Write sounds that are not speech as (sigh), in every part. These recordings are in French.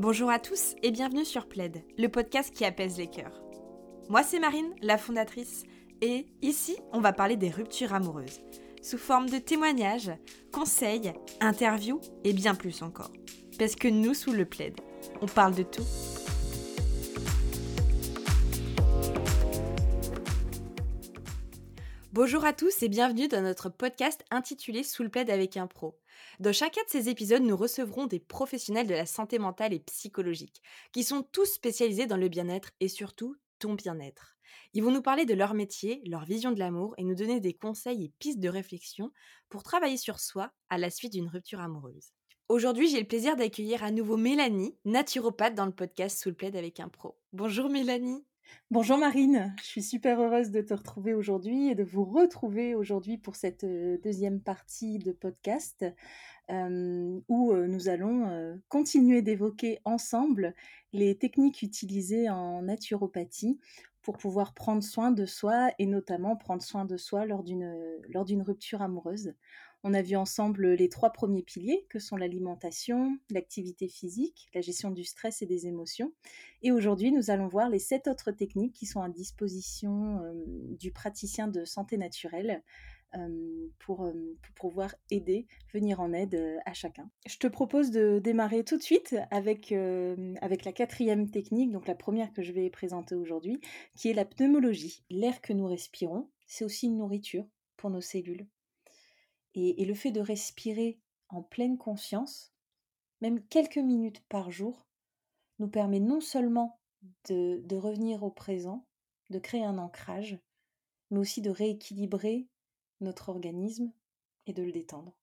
Bonjour à tous et bienvenue sur Plaid, le podcast qui apaise les cœurs. Moi c'est Marine, la fondatrice, et ici on va parler des ruptures amoureuses, sous forme de témoignages, conseils, interviews et bien plus encore. Parce que nous sous le Plaid, on parle de tout. Bonjour à tous et bienvenue dans notre podcast intitulé Sous le plaid avec un pro. Dans chacun de ces épisodes, nous recevrons des professionnels de la santé mentale et psychologique, qui sont tous spécialisés dans le bien-être et surtout ton bien-être. Ils vont nous parler de leur métier, leur vision de l'amour et nous donner des conseils et pistes de réflexion pour travailler sur soi à la suite d'une rupture amoureuse. Aujourd'hui, j'ai le plaisir d'accueillir à nouveau Mélanie, naturopathe dans le podcast Sous le plaid avec un pro. Bonjour Mélanie. Bonjour Marine, je suis super heureuse de te retrouver aujourd'hui et de vous retrouver aujourd'hui pour cette deuxième partie de podcast où nous allons continuer d'évoquer ensemble les techniques utilisées en naturopathie pour pouvoir prendre soin de soi et notamment prendre soin de soi lors d'une rupture amoureuse. On a vu ensemble les trois premiers piliers que sont l'alimentation, l'activité physique, la gestion du stress et des émotions. Et aujourd'hui, nous allons voir les sept autres techniques qui sont à disposition euh, du praticien de santé naturelle euh, pour, euh, pour, pouvoir aider, venir en aide à chacun. Je te propose de démarrer tout de suite avec la quatrième technique, donc la première que je vais présenter aujourd'hui, qui est la pneumologie. L'air que nous respirons, c'est aussi une nourriture pour nos cellules. Et, le fait de respirer en pleine conscience, même quelques minutes par jour, nous permet non seulement de, revenir au présent, de créer un ancrage, mais aussi de rééquilibrer notre organisme et de le détendre.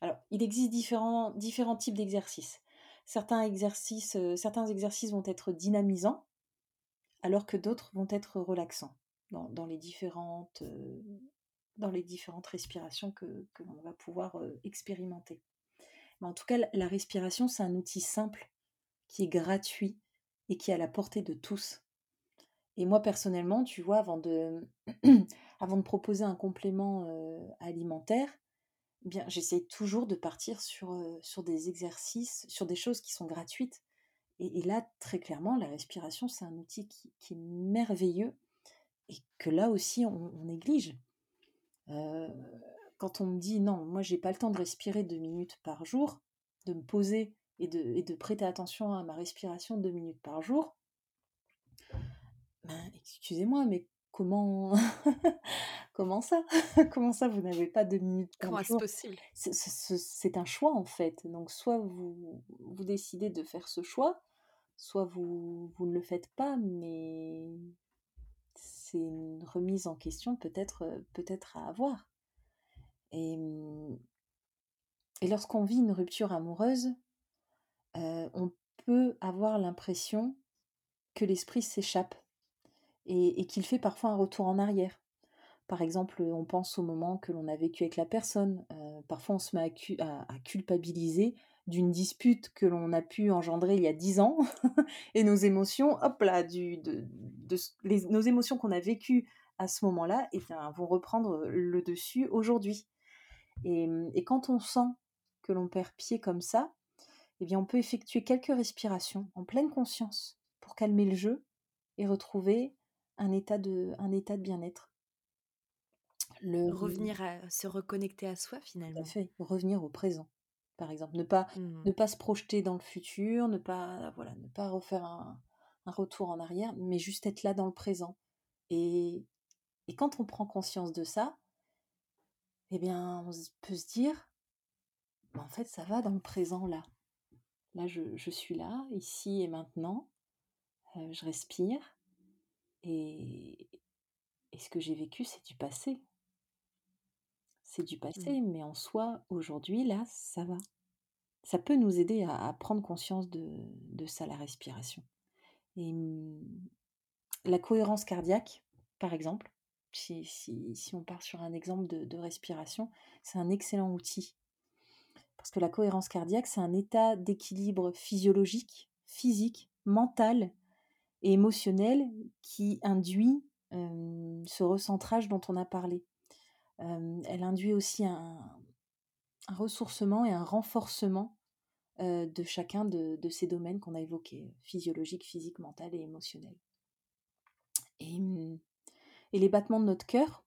Alors, il existe différents, différents types d'exercices. Certains exercices, euh, certains exercices vont être dynamisants, alors que d'autres vont être relaxants dans, les différentes euh, dans les différentes respirations que, l'on va pouvoir expérimenter. Mais en tout cas, la respiration, c'est un outil simple, qui est gratuit et qui est à la portée de tous. Et moi, personnellement, tu vois, avant de, (clears throat) avant de proposer un complément alimentaire, eh bien, j'essaye toujours de partir sur, sur des exercices, sur des choses qui sont gratuites. Et, là, très clairement, la respiration, c'est un outil qui, est merveilleux et que là aussi, on néglige quand on me dit non, moi j'ai pas le temps de respirer deux minutes par jour, de me poser et de, et de prêter attention à ma respiration deux minutes par jour, ben, excusez-moi, mais comment (laughs) comment ça? (laughs) Comment ça vous n'avez pas deux minutes par comment jour? Comment c'est possible C'est un choix en fait. Donc soit vous, vous décidez de faire ce choix, soit vous, vous ne le faites pas, mais c'est une remise en question peut-être peut-être à avoir. Et, mmh, et lorsqu'on vit une rupture amoureuse, on peut avoir l'impression que l'esprit s'échappe et, qu'il fait parfois un retour en arrière. Par exemple, on pense au moment que l'on a vécu avec la personne. parfois, on se met à culpabiliser d'une dispute que l'on a pu engendrer il y a dix ans (laughs) et nos émotions, hop là, du, de, nos émotions qu'on a vécues à ce moment-là, eh vont reprendre le dessus aujourd'hui. Et, quand on sent que l'on perd pied comme ça, eh bien, on peut effectuer quelques respirations en pleine conscience pour calmer le jeu et retrouver un état de, un état de bien-être. Le... Revenir à se reconnecter à soi finalement. fait, revenir au présent par exemple. Ne pas, mmh. ne pas se projeter dans le futur, ne pas, voilà, ne pas refaire un, retour en arrière, mais juste être là dans le présent. Et, et quand on prend conscience de ça, eh bien, on peut se dire, bah, en fait, ça va dans le présent là. Là, je, suis là, ici et maintenant. Euh, je respire. Et, et ce que j'ai vécu, c'est du passé c'est du passé, mmh. mais en soi, aujourd'hui, là, ça va. Ça peut nous aider à, prendre conscience de, ça, la respiration. Et mmh, la cohérence cardiaque, par exemple, si, on part sur un exemple de, respiration, c'est un excellent outil. Parce que la cohérence cardiaque, c'est un état d'équilibre physiologique, physique, mental et émotionnel qui induit ce recentrage dont on a parlé elle induit aussi un, ressourcement et un renforcement de chacun de, ces domaines qu'on a évoqués, physiologique, physique, mental et émotionnel. Et, mmh, et les battements de notre cœur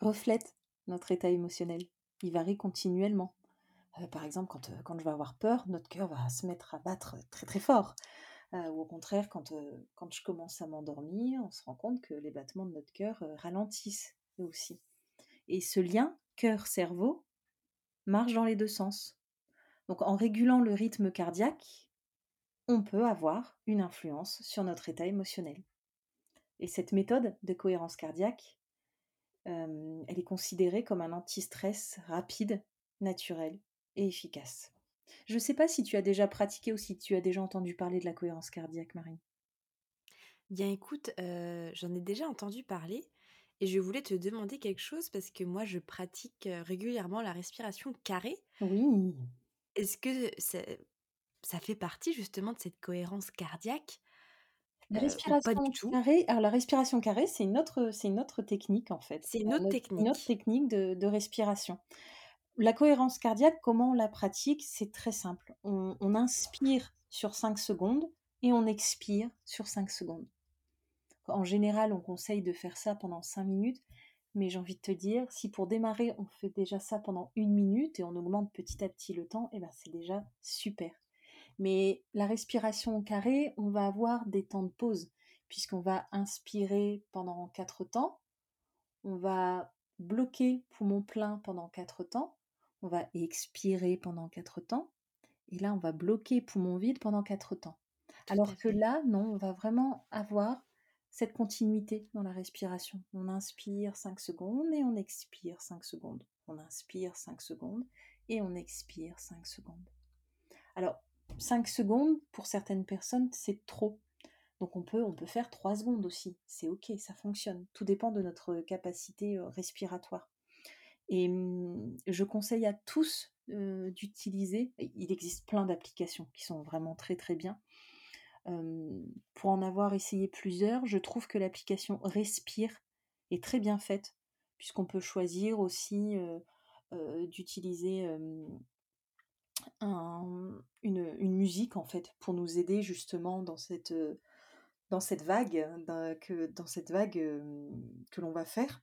reflètent notre état émotionnel. Ils varient continuellement. par exemple, quand, quand je vais avoir peur, notre cœur va se mettre à battre très très fort. ou au contraire, quand, quand je commence à m'endormir, on se rend compte que les battements de notre cœur ralentissent aussi. Et ce lien cœur-cerveau marche dans les deux sens. Donc en régulant le rythme cardiaque, on peut avoir une influence sur notre état émotionnel. Et cette méthode de cohérence cardiaque, elle est considérée comme un anti-stress rapide, naturel et efficace. Je ne sais pas si tu as déjà pratiqué ou si tu as déjà entendu parler de la cohérence cardiaque, Marine. Bien écoute, j'en ai déjà entendu parler et je voulais te demander quelque chose parce que moi je pratique régulièrement la respiration carrée. Oui. Est-ce que ça, ça fait partie justement de cette cohérence cardiaque? La respiration carrée, alors la respiration carrée, c'est une autre, c'est une autre technique en fait. C'est une autre technique. Une autre technique de, respiration. La cohérence cardiaque, comment on la pratique? C'est très simple. On, on, inspire sur 5 secondes et on expire sur 5 secondes. En général, on conseille de faire ça pendant 5 minutes, mais j'ai envie de te dire, si pour démarrer, on fait déjà ça pendant une minute et on augmente petit à petit le temps, et eh ben c'est déjà super. Mais la respiration au carré, on va avoir des temps de pause, puisqu'on va inspirer pendant 4 temps, on va bloquer poumon plein pendant 4 temps, on va expirer pendant 4 temps, et là on va bloquer poumon vide pendant 4 temps. Alors que là, non, on va vraiment avoir cette continuité dans la respiration. On inspire 5 secondes et on expire 5 secondes. On inspire 5 secondes et on expire 5 secondes. Alors, 5 secondes, pour certaines personnes, c'est trop. Donc on peut, on peut faire 3 secondes aussi. C'est ok, ça fonctionne. Tout dépend de notre capacité euh, respiratoire. Et mmh, je conseille à tous euh, d'utiliser, il existe plein d'applications qui sont vraiment très très bien. Pour en avoir essayé plusieurs, je trouve que l'application Respire est très bien faite, puisqu'on peut choisir aussi d'utiliser une, musique en fait pour nous aider justement dans cette, dans cette vague, que, dans cette vague que l'on va faire.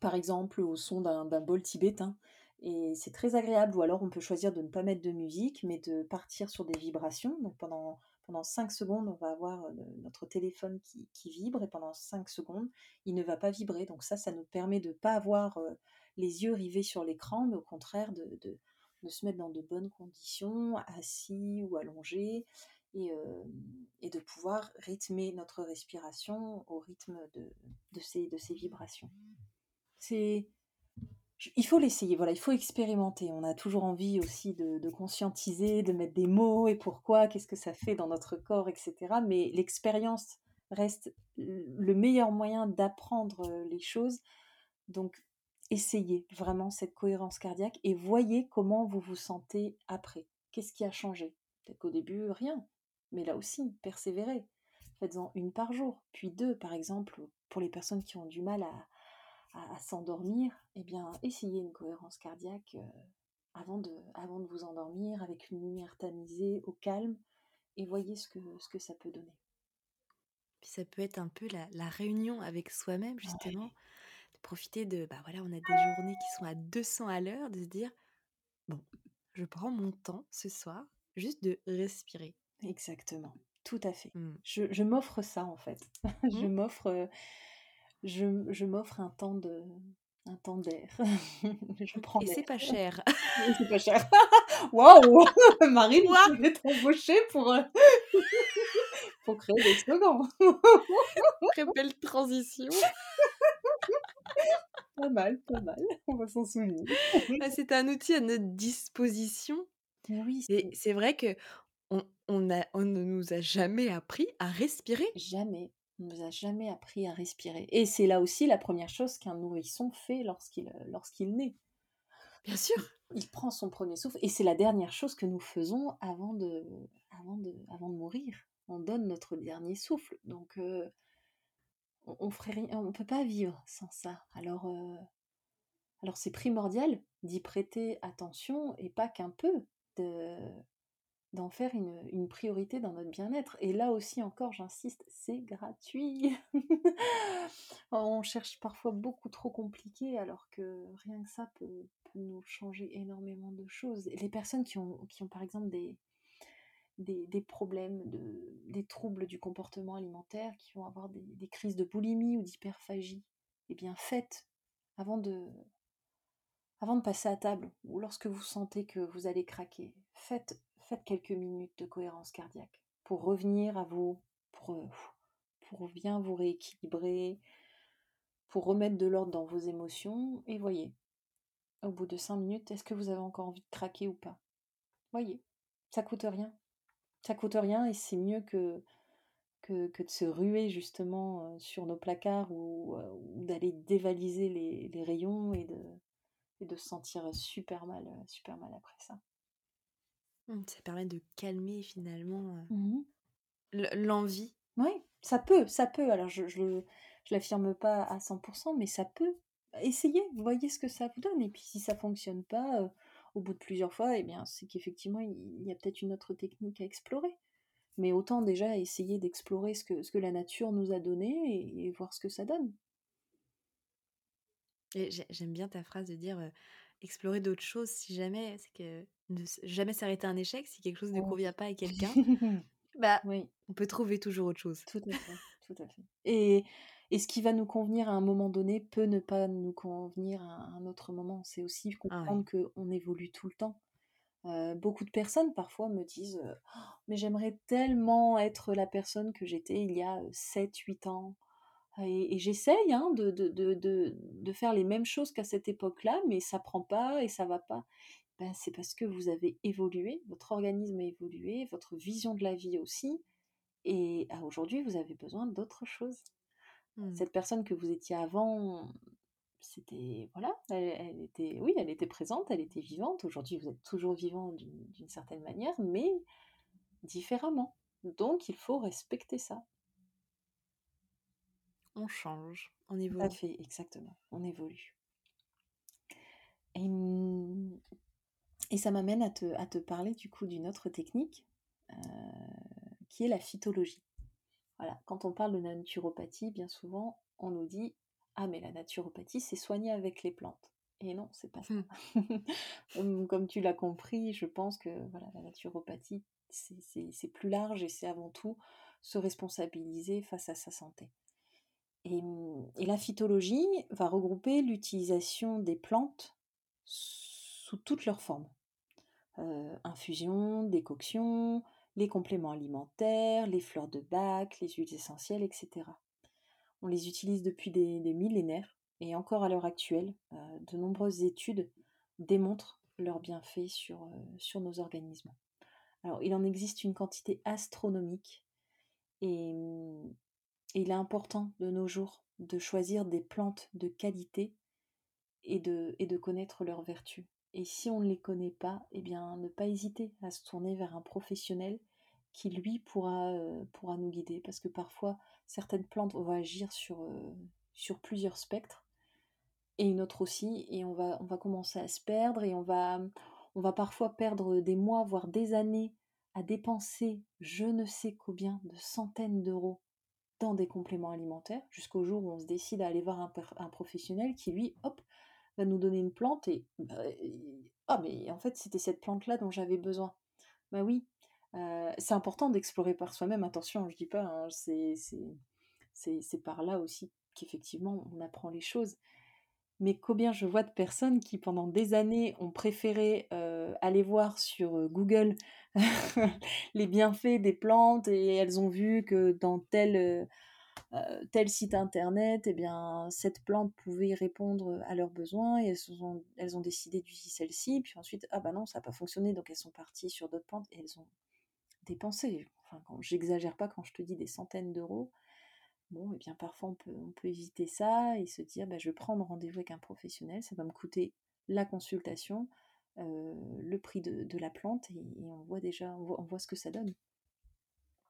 Par exemple au son d'un bol tibétain. Et c'est très agréable. Ou alors on peut choisir de ne pas mettre de musique, mais de partir sur des vibrations. Donc pendant, pendant 5 secondes, on va avoir notre téléphone qui, vibre et pendant 5 secondes, il ne va pas vibrer. Donc ça, ça nous permet de ne pas avoir les yeux rivés sur l'écran, mais au contraire de, de se mettre dans de bonnes conditions, assis ou allongé, et, de pouvoir rythmer notre respiration au rythme de, de, ces, ces vibrations. C'est il faut l'essayer, voilà, il faut expérimenter. On a toujours envie aussi de, conscientiser, de mettre des mots et pourquoi, qu'est-ce que ça fait dans notre corps, etc. Mais l'expérience reste le meilleur moyen d'apprendre les choses. Donc, essayez vraiment cette cohérence cardiaque et voyez comment vous vous sentez après. Qu'est-ce qui a changé? Peut-être qu'au début, rien. Mais là aussi, persévérez. Faites-en une par jour, puis deux, par exemple, pour les personnes qui ont du mal à, s'endormir, eh bien, essayez une cohérence cardiaque euh, avant, de, avant de vous endormir avec une lumière tamisée au calme et voyez ce que, ce que ça peut donner. Puis ça peut être un peu la, réunion avec soi-même, justement profiter de, bah voilà, on a des journées qui sont à 200 à l'heure, de se dire, bon, je prends mon temps ce soir, juste de respirer. Exactement, tout à fait. Mmh. Je, je m'offre ça en fait. (laughs) je mmh. m'offre, je, je m'offre un temps de, un temps d'air. (laughs) je prends (laughs) Et c'est pas cher. c'est pas cher. Waouh (laughs) Marine, wow. tu embauchée pour, pour créer des slogans. Très belle transition. Pas mal, pas mal. On va s'en souvenir. c'est un outil à notre disposition. Oui. Et c'est vrai que on, on, a, on ne nous a jamais appris à respirer. Jamais. On ne nous a jamais appris à respirer. Et c'est là aussi la première chose qu'un nourrisson fait lorsqu'il lorsqu'il naît. Bien sûr. Il prend son premier souffle et c'est la dernière chose que nous faisons avant de, avant de, avant de mourir. On donne notre dernier souffle. Donc, euh, on, on peut pas vivre sans ça. Alors, euh, alors c'est primordial d'y prêter attention et pas qu'un peu, de, d'en faire une, une priorité dans notre bien-être. Et là aussi encore, j'insiste, c'est gratuit. (laughs) On cherche parfois beaucoup trop compliqué alors que rien que ça peut, nous changer énormément de choses. Les personnes qui ont, qui ont par exemple des, des, des problèmes, de, des troubles du comportement alimentaire, qui vont avoir des, des crises de boulimie ou d'hyperphagie, eh bien faites avant de, avant de passer à table ou lorsque vous sentez que vous allez craquer, faites, faites quelques minutes de cohérence cardiaque pour revenir à vous, pour, pour bien vous rééquilibrer, pour remettre de l'ordre dans vos émotions. Et voyez, au bout de cinq minutes, est-ce que vous avez encore envie de craquer ou pas? Voyez, ça coûte rien. Ça coûte rien et c'est mieux que, que, de se ruer justement sur nos placards ou, ou d'aller dévaliser les, rayons et de, et de se sentir super mal, super mal après ça. Mmh, ça permet de calmer finalement mmh l'envie. Oui, ça peut, ça peut. Alors je, je, je l'affirme pas à 100%, mais ça peut. Essayez, voyez ce que ça vous donne. Et puis si ça fonctionne pas, euh, au bout de plusieurs fois, eh bien c'est qu'effectivement il y a peut-être une autre technique à explorer. Mais autant déjà essayer d'explorer ce que, ce que la nature nous a donné et, et voir ce que ça donne. J'aime bien ta phrase de dire euh, explorer d'autres choses si jamais, c'est que ne jamais s'arrêter un échec si quelque chose ne convient pas à quelqu'un. (laughs) bah, oui. on peut trouver toujours autre chose. Tout à fait, tout à fait. (laughs) Et, et ce qui va nous convenir à un moment donné peut ne pas nous convenir à un autre moment. C'est aussi comprendre ah ouais. qu'on évolue tout le temps. Euh, beaucoup de personnes parfois me disent «Oh, mais j'aimerais tellement être la personne que j'étais il y a 7-8 ans. Et, et j'essaye hein, de, de, de, de, faire les mêmes choses qu'à cette époque-là, mais ça prend pas et ça va pas. Ben, c'est parce que vous avez évolué, votre organisme a évolué, votre vision de la vie aussi, et aujourd'hui vous avez besoin d'autre chose. Mmh. Cette personne que vous étiez avant, c'était voilà, elle, elle, était oui, elle était présente, elle était vivante. Aujourd'hui vous êtes toujours vivant d'une certaine manière, mais différemment. Donc il faut respecter ça. On change, on Tout évolue. à fait, exactement. On évolue. Et, mmh, et ça m'amène à te, à te parler du coup d'une autre technique euh, qui est la phytologie. Voilà, quand on parle de naturopathie, bien souvent, on nous dit Ah, mais la naturopathie, c'est soigner avec les plantes. Et non, c'est pas ça. (laughs) comme, comme tu l'as compris, je pense que voilà, la naturopathie, c'est plus large et c'est avant tout se responsabiliser face à sa santé. Et, et, la phytologie va regrouper l'utilisation des plantes toutes leurs formes. Euh, infusion, décoction, les compléments alimentaires, les fleurs de bac, les huiles essentielles, etc. On les utilise depuis des, des millénaires et encore à l'heure actuelle, euh, de nombreuses études démontrent leurs bienfaits sur, euh, sur nos organismes. Alors, il en existe une quantité astronomique et, et il est important de nos jours de choisir des plantes de qualité et de, et de connaître leurs vertus. Et si on ne les connaît pas, eh bien, ne pas hésiter à se tourner vers un professionnel qui, lui, pourra, euh, pourra nous guider. Parce que parfois, certaines plantes vont agir sur, euh, sur plusieurs spectres, et une autre aussi, et on va, on va commencer à se perdre, et on va, on va parfois perdre des mois, voire des années, à dépenser je ne sais combien de centaines d'euros dans des compléments alimentaires, jusqu'au jour où on se décide à aller voir un, un, professionnel qui, lui, hop, va nous donner une plante et bah, ah mais en fait c'était cette plante là dont j'avais besoin. Bah oui, c'est important d'explorer par soi-même. Attention, je dis pas, hein, c'est par là aussi qu'effectivement on apprend les choses. Mais combien je vois de personnes qui pendant des années ont préféré aller voir sur Google (laughs) les bienfaits des plantes et elles ont vu que dans tel euh, tel site internet, eh bien, cette plante pouvait répondre à leurs besoins et elles ont, décidé d'utiliser celle-ci. Puis ensuite, ah bah non, ça n'a pas fonctionné, donc elles sont parties sur d'autres plantes et elles ont dépensé. Enfin, j'exagère pas quand je te dis des centaines d'euros. Bon, et bien parfois on peut, on éviter ça et se dire, bah, je vais prendre rendez-vous avec un professionnel, ça va me coûter la consultation, euh, le prix de, la plante et, on voit déjà, on voit ce que ça donne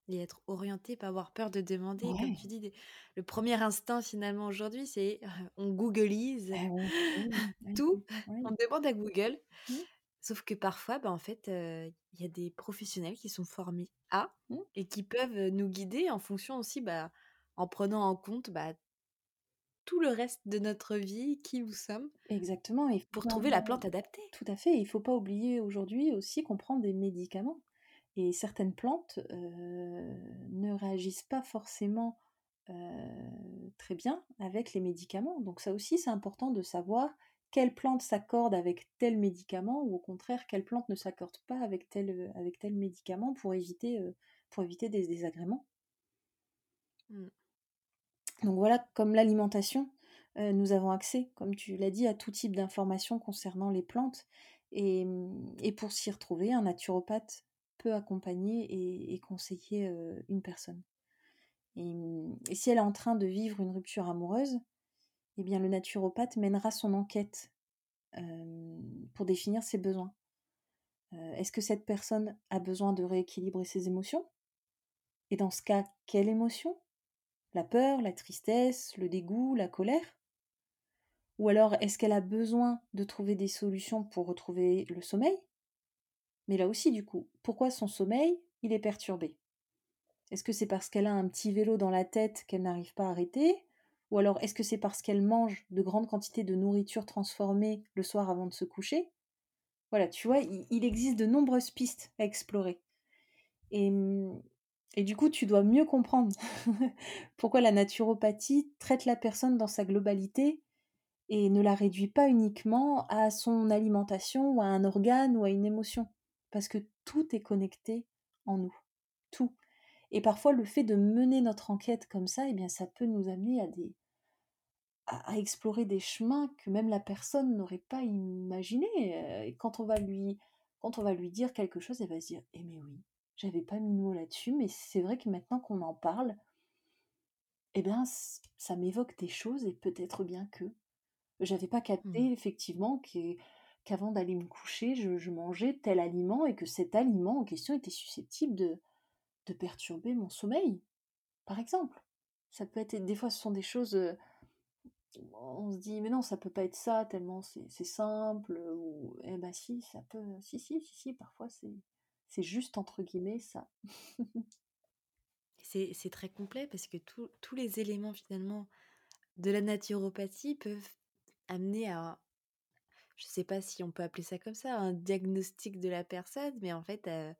et être orienté, pas avoir peur de demander. Ouais. Comme tu dis, le premier instinct finalement aujourd'hui, c'est on googleise ah (laughs) ouais, tout, on demande à Google. Mmh. Sauf que parfois, bah, en fait, heu, il y a des professionnels qui sont formés à Mmh. et qui peuvent, heu, nous guider en fonction aussi, bah, en prenant en compte, bah tout le reste de notre vie, qui nous sommes Exactement, faut pour trouver la plante adaptée. tout à fait, il faut pas oublier aujourd'hui aussi qu'on prend des médicaments et certaines plantes, ne réagissent pas forcément, très bien avec les médicaments. Donc ça aussi, c'est important de savoir quelle plante s'accorde avec tel médicament ou au contraire quelle plante ne s'accorde pas avec tel, avec tel médicament pour éviter, heu, pour éviter des désagréments. Mmh. Donc voilà, comme l'alimentation, nous avons accès, comme tu l'as dit, à tout type d'informations concernant les plantes et mmh et pour s'y retrouver, un naturopathe accompagner et conseiller, une personne et mmh et si elle est en train de vivre une rupture amoureuse, eh bien le naturopathe mènera son enquête, pour définir ses besoins. Est-ce que cette personne a besoin de rééquilibrer ses émotions? Et dans ce cas, quelle émotion? La peur, la tristesse, le dégoût, la colère? Ou alors, est-ce qu'elle a besoin de trouver des solutions pour retrouver le sommeil? Mais là aussi, du coup, pourquoi son sommeil, il est perturbé? Est-ce que c'est parce qu'elle a un petit vélo dans la tête qu'elle n'arrive pas à arrêter? Ou alors, est-ce que c'est parce qu'elle mange de grandes quantités de nourriture transformée le soir avant de se coucher? Voilà, tu vois, il, existe de nombreuses pistes à explorer. Et, mmh, et du coup, tu dois mieux comprendre (laughs) pourquoi la naturopathie traite la personne dans sa globalité et ne la réduit pas uniquement à son alimentation ou à un organe ou à une émotion. Parce que tout est connecté en nous. Tout. Et parfois, le fait de mener notre enquête comme ça, eh bien, ça peut nous amener à des à, à explorer des chemins que même la personne n'aurait pas imaginé. Euh, Et quand on va lui quand on va lui dire quelque chose, elle va se dire "Eh mais oui, j'avais pas mis de mots là-dessus, mais c'est vrai que maintenant qu'on en parle, eh bien, ça m'évoque des choses et peut-être bien que j'avais pas Mmh. capté effectivement que- qu'avant d'aller me coucher, je, mangeais tel aliment et que cet aliment en question était susceptible de, de perturber mon sommeil, par exemple. Ça peut être, des fois, ce sont des choses, euh, on se dit, mais non, ça peut pas être ça, tellement c'est simple, ou, eh ben si, ça peut, si, si, si, si, parfois c'est, c'est juste entre guillemets ça. (laughs) C'est très complet parce que tous les éléments finalement de la naturopathie peuvent amener à je sais pas si on peut appeler ça comme ça, un diagnostic de la personne, mais en fait, heu,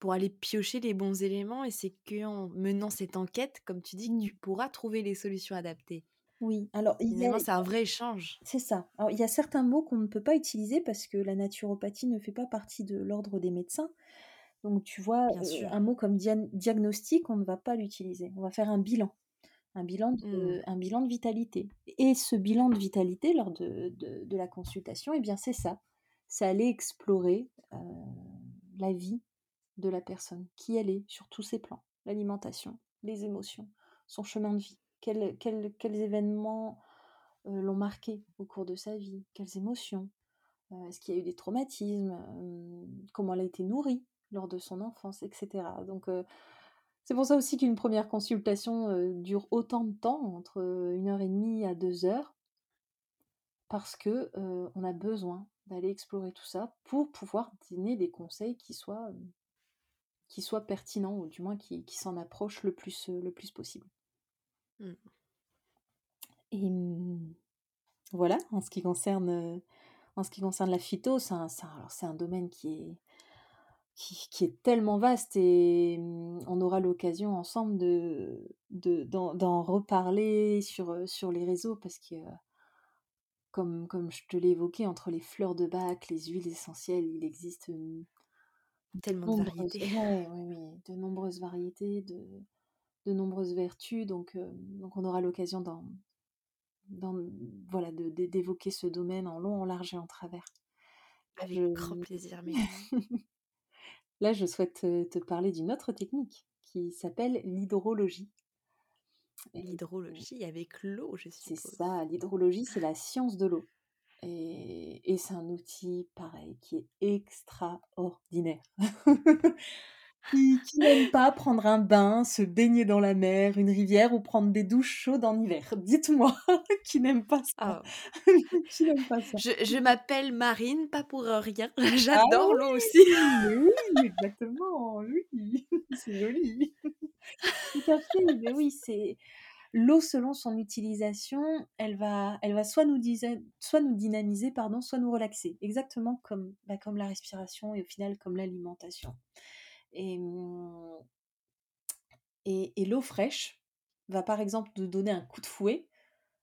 pour aller piocher les bons éléments et c'est qu'en menant cette enquête, comme tu dis, que Mm. tu pourras trouver les solutions adaptées. Oui, alors il y a, c'est un vrai échange. c'est ça. Alors il y a certains mots qu'on ne peut pas utiliser parce que la naturopathie ne fait pas partie de l'ordre des médecins. Donc tu vois, sûr. un mot comme diagnostic, on ne va pas l'utiliser. On va faire un bilan, un bilan Mmh. de un bilan de vitalité et ce bilan de vitalité lors de de de la consultation eh bien, c'est ça. C'est aller explorer, heu, la vie de la personne, qui elle est sur tous ses plans. L'alimentation, les émotions, son chemin de vie. Quels quels quels événements, heu, l'ont marqué au cours de sa vie? Quelles émotions? Heu, est-ce qu'il y a eu des traumatismes? Hem, comment elle a été nourrie lors de son enfance et cetera. Donc, c'est pour ça aussi qu'une première consultation, dure autant de temps, entre, 1 heure et demie à 2 heures, parce que, heu, on a besoin d'aller explorer tout ça pour pouvoir donner des conseils qui soient, qui soient pertinents ou du moins qui qui s'en approchent le plus, heu, le plus possible. Mmh. Et mmh, voilà, en ce qui concerne, heu, en ce qui concerne la phyto, c'est un un domaine qui est Qui qui est tellement vaste et mmh, on aura l'occasion ensemble de de d'en reparler sur, heu, sur les réseaux parce que, heu, comme comme je te l'ai évoqué, entre les fleurs de Bach, les huiles essentielles, il existe, hem, Tellement de variétés. ouais, de nombreuses variétés, de de nombreuses vertus donc heu, donc on aura l'occasion d'en voilà, d'évoquer ce domaine en long, en large et en travers. Avec je grand plaisir, Mélanie. (laughs) là je souhaite, te parler d'une autre technique qui s'appelle l'hydrologie. L'hydrologie avec l'eau, je c'est suppose. ça, l'hydrologie, c'est la science de l'eau. Et, et c'est un outil, pareil, qui est extraordinaire. (laughs) Qui qui n'aime pas prendre un bain, se baigner dans la mer, une rivière ou prendre des douches chaudes en hiver? Dites-moi, (laughs) qui n'aime pas ça? Oh. (laughs) Qui n'aime pas ça? Je je m'appelle Marine, pas pour, rien. (laughs) Ah J'adore l'eau aussi. oui! Exactement, oui, c'est joli. Tout à fait, mais oui, c'est l'eau selon son utilisation, elle va elle va soit nous disa soit nous dynamiser, pardon, soit nous relaxer. Exactement comme, bah, comme la respiration et au final comme l'alimentation. Et mmh et et l'eau fraîche va par exemple nous donner un coup de fouet,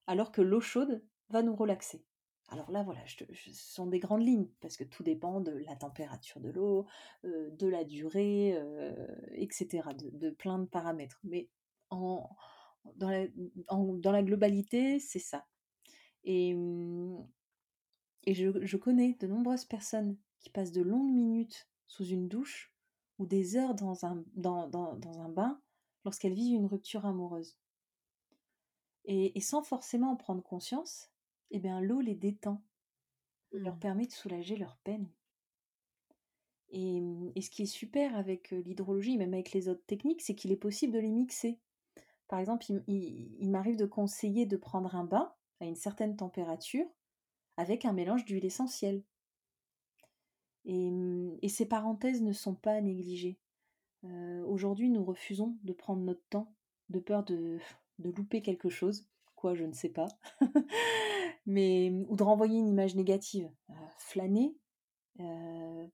alors que l'eau chaude va nous relaxer. Alors là, voilà, ce sont des grandes lignes parce que tout dépend de la température de l'eau, heu, de la durée, heu, et cetera, de plein de paramètres. Mais en dans la dans la globalité, c'est ça. Et mmh et je connais de nombreuses personnes qui passent de longues minutes sous une douche ou des heures dans un dans dans dans un bain lorsqu'elles vivent une rupture amoureuse. Et et sans forcément en prendre conscience, eh bien l'eau les détend et leur Mmh. permet de soulager leur peine. Et mmh et ce qui est super avec, heu, l'hydrologie, même avec les autres techniques, c'est qu'il est possible de les mixer. Par exemple, il m il il m'arrive de conseiller de prendre un bain à une certaine température avec un mélange d'huile essentielle. Et ces parenthèses ne sont pas négligées. Aujourd'hui, nous refusons de prendre notre temps, de peur de (laughs) de louper quelque chose, quoi, je ne sais pas. (laughs) Mais mmh, ou de renvoyer une image négative. Flâner,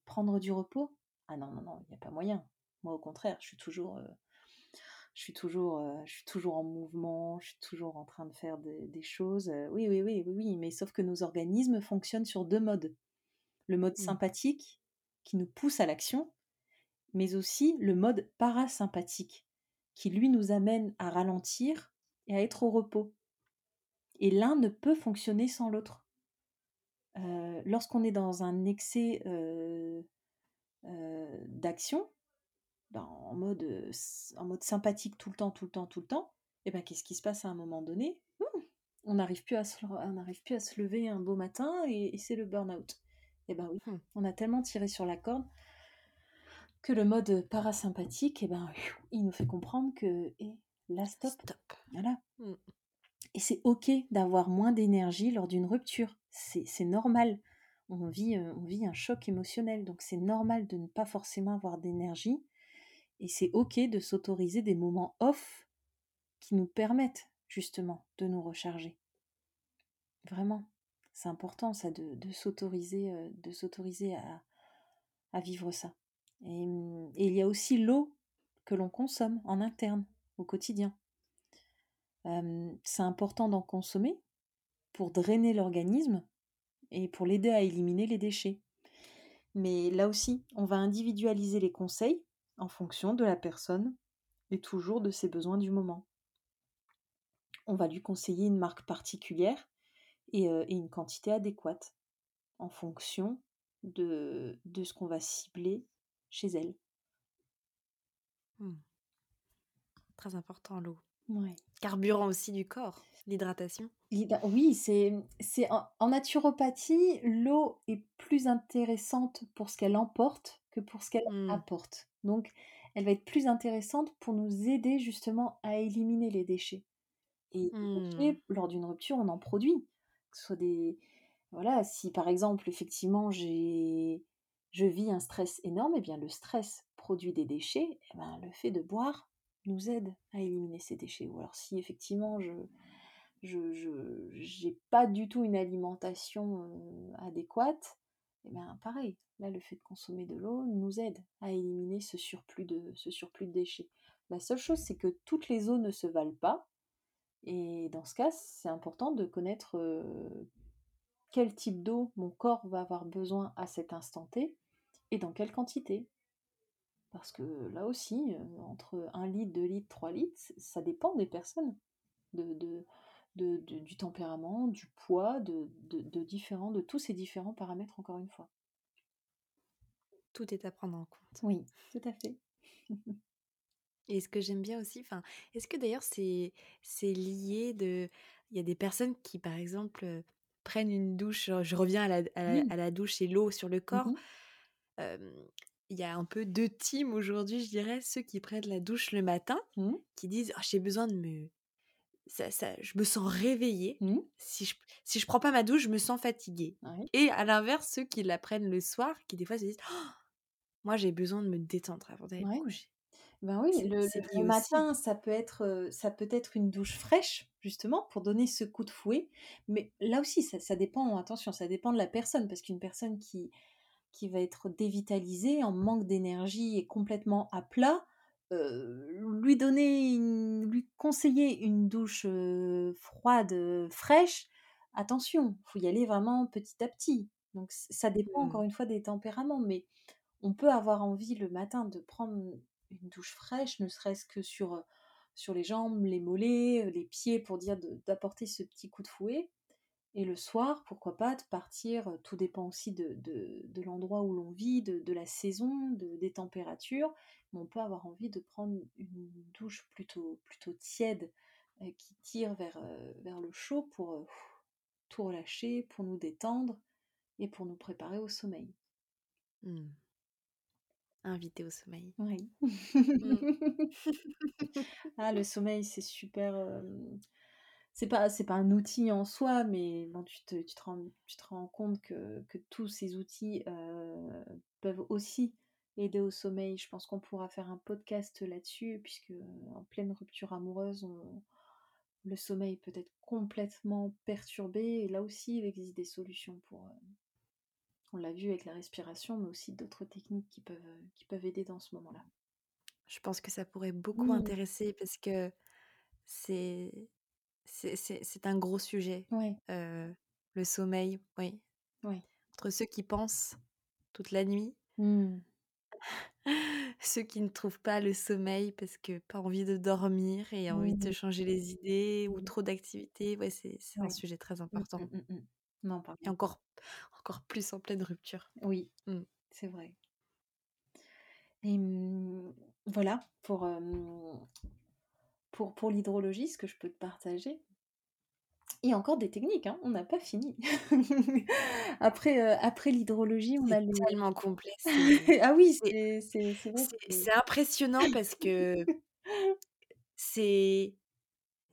prendre du repos? Ah non, non, non, il y a pas moyen. Moi, au contraire, je suis toujours, je suis toujours, je suis toujours en mouvement, je suis toujours en train de faire des choses, oui, oui, oui, oui, mais sauf que nos organismes fonctionnent sur 2 modes. Le mode Mmh. sympathique, qui nous pousse à l'action, mais aussi le mode parasympathique, qui lui nous amène à ralentir et à être au repos. Et l'un ne peut fonctionner sans l'autre. Lorsqu'on est dans un excès, d'action, ben, en mode, en sympathique tout le temps, tout le temps, tout le temps, et ben, qu'est-ce qui se passe à un moment donné? Mmh, on n'arrive plus à se le on n'arrive plus à se lever un beau matin et et c'est le burn-out. Et ben oui, Mmh. on a tellement tiré sur la corde que le mode parasympathique, et ben, il nous fait comprendre que: «Eh, là stop!» Stop. voilà. Mmh. Et c'est OK d'avoir moins d'énergie lors d'une rupture. C'est c'est normal. On vit, heu, on vit un choc émotionnel, donc c'est normal de ne pas forcément avoir d'énergie et c'est OK de s'autoriser des moments off qui nous permettent justement de nous recharger. Vraiment, c'est important ça de s'autoriser, s'autoriser à vivre ça. Et mmh et il y a aussi l'eau que l'on consomme en interne, au quotidien. C'est important d'en consommer pour drainer l'organisme et pour l'aider à éliminer les déchets. Mais là aussi, on va individualiser les conseils en fonction de la personne et toujours de ses besoins du moment. On va lui conseiller une marque particulière et, une quantité adéquate en fonction de de ce qu'on va cibler chez elle. Mmh. Très important l'eau. Ouais. Carburant aussi du corps, l'hydratation. L'hydra oui, c'est en en naturopathie, l'eau est plus intéressante pour ce qu'elle emporte que pour ce qu'elle Mmh. apporte. Donc elle va être plus intéressante pour nous aider justement à éliminer les déchets. Et les Mmh. déchets, lors d'une rupture, on en produit. Soit des voilà, si par exemple, effectivement, j'ai je vis un stress énorme, et bien le stress produit des déchets, et ben, le fait de boire nous aide à éliminer ces déchets. Ou alors si effectivement je je pas du tout une alimentation, heu, adéquate, et ben, pareil, là, le fait de consommer de l'eau nous aide à éliminer ce surplus de ce surplus de déchets. La seule chose, c'est que toutes les eaux ne se valent pas et dans ce cas, c'est important de connaître, quel type d'eau mon corps va avoir besoin à cet instant T et dans quelle quantité. Parce que là aussi, entre 1 litre, 2 litres, 3 litres, ça dépend des personnes, de de de de du tempérament, du poids, de différents de tous ces différents paramètres encore une fois. Tout est à prendre en compte. Oui, tout à fait. (laughs) Et ce que j'aime bien aussi, enfin, est-ce que d'ailleurs c'est c'est lié de il y a des personnes qui, par exemple, prennent une douche, je reviens à la à la Oui. à la douche et l'eau sur le Mmh corps. il y a un peu deux teams aujourd'hui, je dirais, ceux qui prennent la douche le matin, Mmh. qui disent «Ah, j'ai besoin de me ça ça je me sens réveillée. Mmh. Si je si je prends pas ma douche, je me sens fatiguée». Ouais. Et à l'inverse, ceux qui la prennent le soir, qui des fois se disent: «Oh, moi j'ai besoin de me détendre avant d'aller me Ouais. coucher». Ben oui, C'est le c'est le lié aussi. matin, ça peut être, ça peut être une douche fraîche, justement, pour donner ce coup de fouet. Mais là aussi, ça ça dépend, attention, ça dépend de la personne, parce qu'une personne qui qui va être dévitalisée, en manque d'énergie et complètement à plat, lui donner une lui conseiller une douche, froide, fraîche, attention, faut y aller vraiment petit à petit. Donc ça dépend Mmh. encore une fois des tempéraments, mais on peut avoir envie le matin de prendre une douche fraîche, ne serait-ce que sur, les jambes, les mollets, les pieds pour dire d'apporter ce petit coup de fouet et le soir, pourquoi pas de partir, tout dépend aussi de l'endroit où l'on vit, de la saison, de des températures, on peut avoir envie de prendre une douche plutôt plutôt tiède, qui tire vers, le chaud pour, tout relâcher, pour nous détendre et pour nous préparer au sommeil. Mmh. Invité au sommeil. Oui. Mmh. (laughs) Ah, le sommeil, c'est super, hem, c'est pas c'est pas un outil en soi, mais bon, tu te tu te rends tu te rends compte que que tous ces outils, peuvent aussi aider au sommeil. Je pense qu'on pourra faire un podcast là-dessus puisque, en pleine rupture amoureuse, on le sommeil peut être complètement perturbé et là aussi, il existe des solutions pour, on l'a vu avec la respiration, mais aussi d'autres techniques qui peuvent, heu, qui peuvent aider dans ce moment-là. Je pense que ça pourrait beaucoup Mmh. intéresser parce que c'est un gros sujet, heu, le sommeil, oui. ouais. Entre ceux qui pensent toute la nuit, Mmh. (laughs) ceux qui ne trouvent pas le sommeil parce que pas envie de dormir et envie de Mmh. changer les idées ou trop d'activités, ouais, c'est un sujet très important. Non, par et encore encore plus en pleine rupture. oui, Mmh. c'est vrai et mmh, voilà pour, hem, pour pour l'hydrologie, ce que je peux te partager et encore des techniques, hein, on n'a pas fini. (laughs) Après, l'hydrologie, on a les tellement complet, (laughs) ah oui, c'est impressionnant parce que (laughs) c'est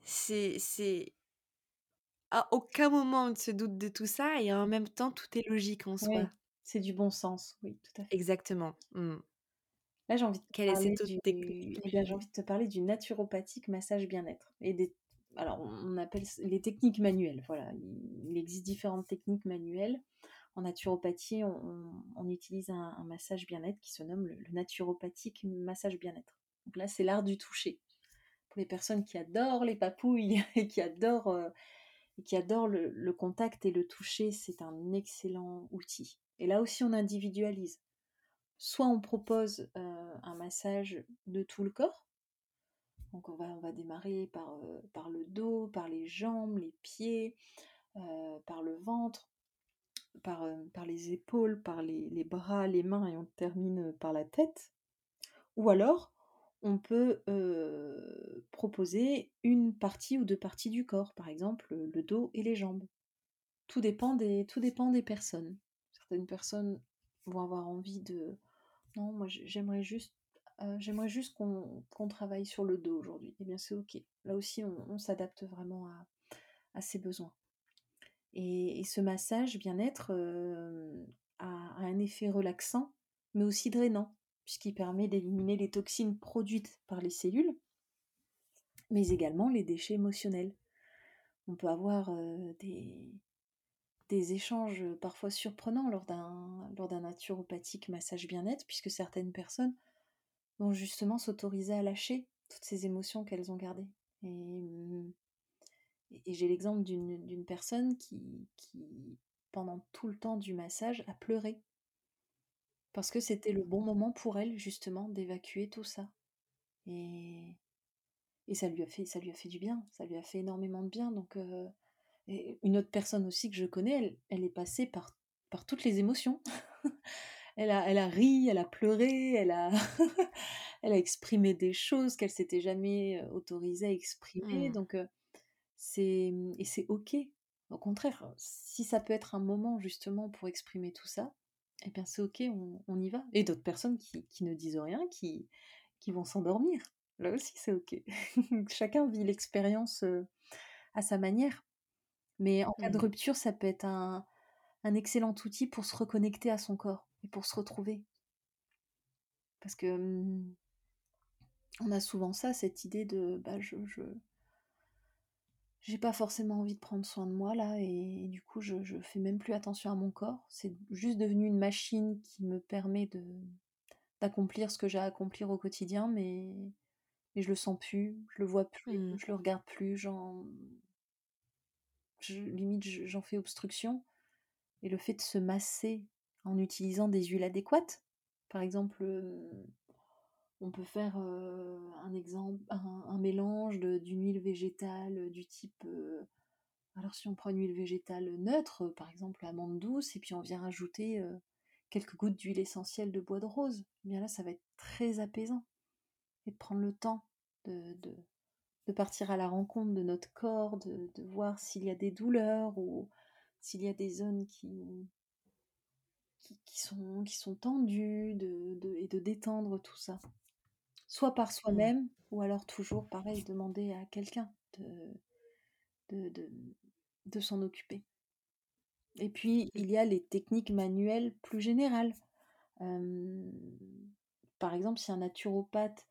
c'est à aucun moment on ne se doute de tout ça et en même temps tout est logique en soi. c'est du bon sens, oui, tout à fait. Exactement. Mmh. Là, j'ai envie de te Quelle est parler cette du technique? eh bien, j'ai envie de te parler du naturopathique massage bien-être et des alors on appelle les techniques manuelles, voilà. Il existe différentes techniques manuelles. En naturopathie, on utilise un un massage bien-être qui se nomme le le naturopathique massage bien-être. Donc là, c'est l'art du toucher. Pour les personnes qui adorent les papouilles (laughs) et qui adorent, heu, et qui adorent le contact et le toucher, c'est un excellent outil et là aussi, on individualise. Soit on propose, heu, un massage de tout le corps, donc on va on va démarrer par, heu, par le dos, par les jambes, les pieds, heu, par le ventre, par, par les épaules, par les les bras, les mains et on termine, par la tête. Ou alors, on peut, proposer une partie ou 2 parties du corps, par exemple, le dos et les jambes. Tout dépend des tout dépend des personnes. Certaines personnes vont avoir envie de Non, moi j'ai j'aimerais juste, j'aimerais juste qu'on travaille sur le dos aujourd'hui. Eh bien, c'est OK. Là aussi, on s'adapte vraiment à ses besoins et ce massage bien-être, a un effet relaxant, mais aussi drainant, puisqu'il permet d'éliminer les toxines produites par les cellules, mais également les déchets émotionnels. On peut avoir, heu, des des échanges, parfois surprenants lors d'un naturopathique massage bien-être, puisque certaines personnes vont justement s'autoriser à lâcher toutes ces émotions qu'elles ont gardées. Et et j'ai l'exemple d'une d'une personne qui qui, pendant tout le temps du massage, a pleuré. Parce que c'était le bon moment pour elle, justement, d'évacuer tout ça. Et et ça lui a fait ça lui a fait du bien, ça lui a fait énormément de bien. Donc, et une autre personne aussi que je connais, elle elle est passée par par toutes les émotions. (laughs) Elle a elle a ri, elle a pleuré, elle a (laughs) elle a exprimé des choses qu'elle s'était jamais, autorisée à exprimer Mmh. donc c'est, mmh et c'est OK. Au contraire, si ça peut être un moment justement pour exprimer tout ça, eh bien c'est ok, on, y va. Et d'autres personnes qui, qui, ne disent rien, qui, qui vont s'endormir. Là aussi, c'est ok. (laughs) Chacun vit l'expérience à sa manière. Mais en cas de rupture, ça peut être un, un excellent outil pour se reconnecter à son corps et pour se retrouver. Parce que mmh, on a souvent ça, cette idée de bah, je, je j'ai pas forcément envie de prendre soin de moi là et, du coup je, je fais même plus attention à mon corps. C'est juste devenu une machine qui me permet de d'accomplir ce que j'ai à accomplir au quotidien, mais, mais je le sens plus, je le vois plus, mmh. je le regarde plus, j'en limite j'en fais obstruction. Et le fait de se masser en utilisant des huiles adéquates, par exemple, on peut faire un exemple, un, mélange d'une huile végétale du type. alors si on prend une huile végétale neutre, par exemple amande douce, et puis on vient rajouter quelques gouttes d'huile essentielle de bois de rose, eh bien là ça va être très apaisant. Et de prendre le temps de, partir à la rencontre de notre corps, de, voir s'il y a des douleurs ou s'il y a des zones sont, qui sont tendues et de détendre tout ça. Soit par mmh. soi-même, ou alors toujours, pareil, demander à quelqu'un de, de, de, s'en occuper. Et puis, il y a les techniques manuelles plus générales. par exemple, si un naturopathe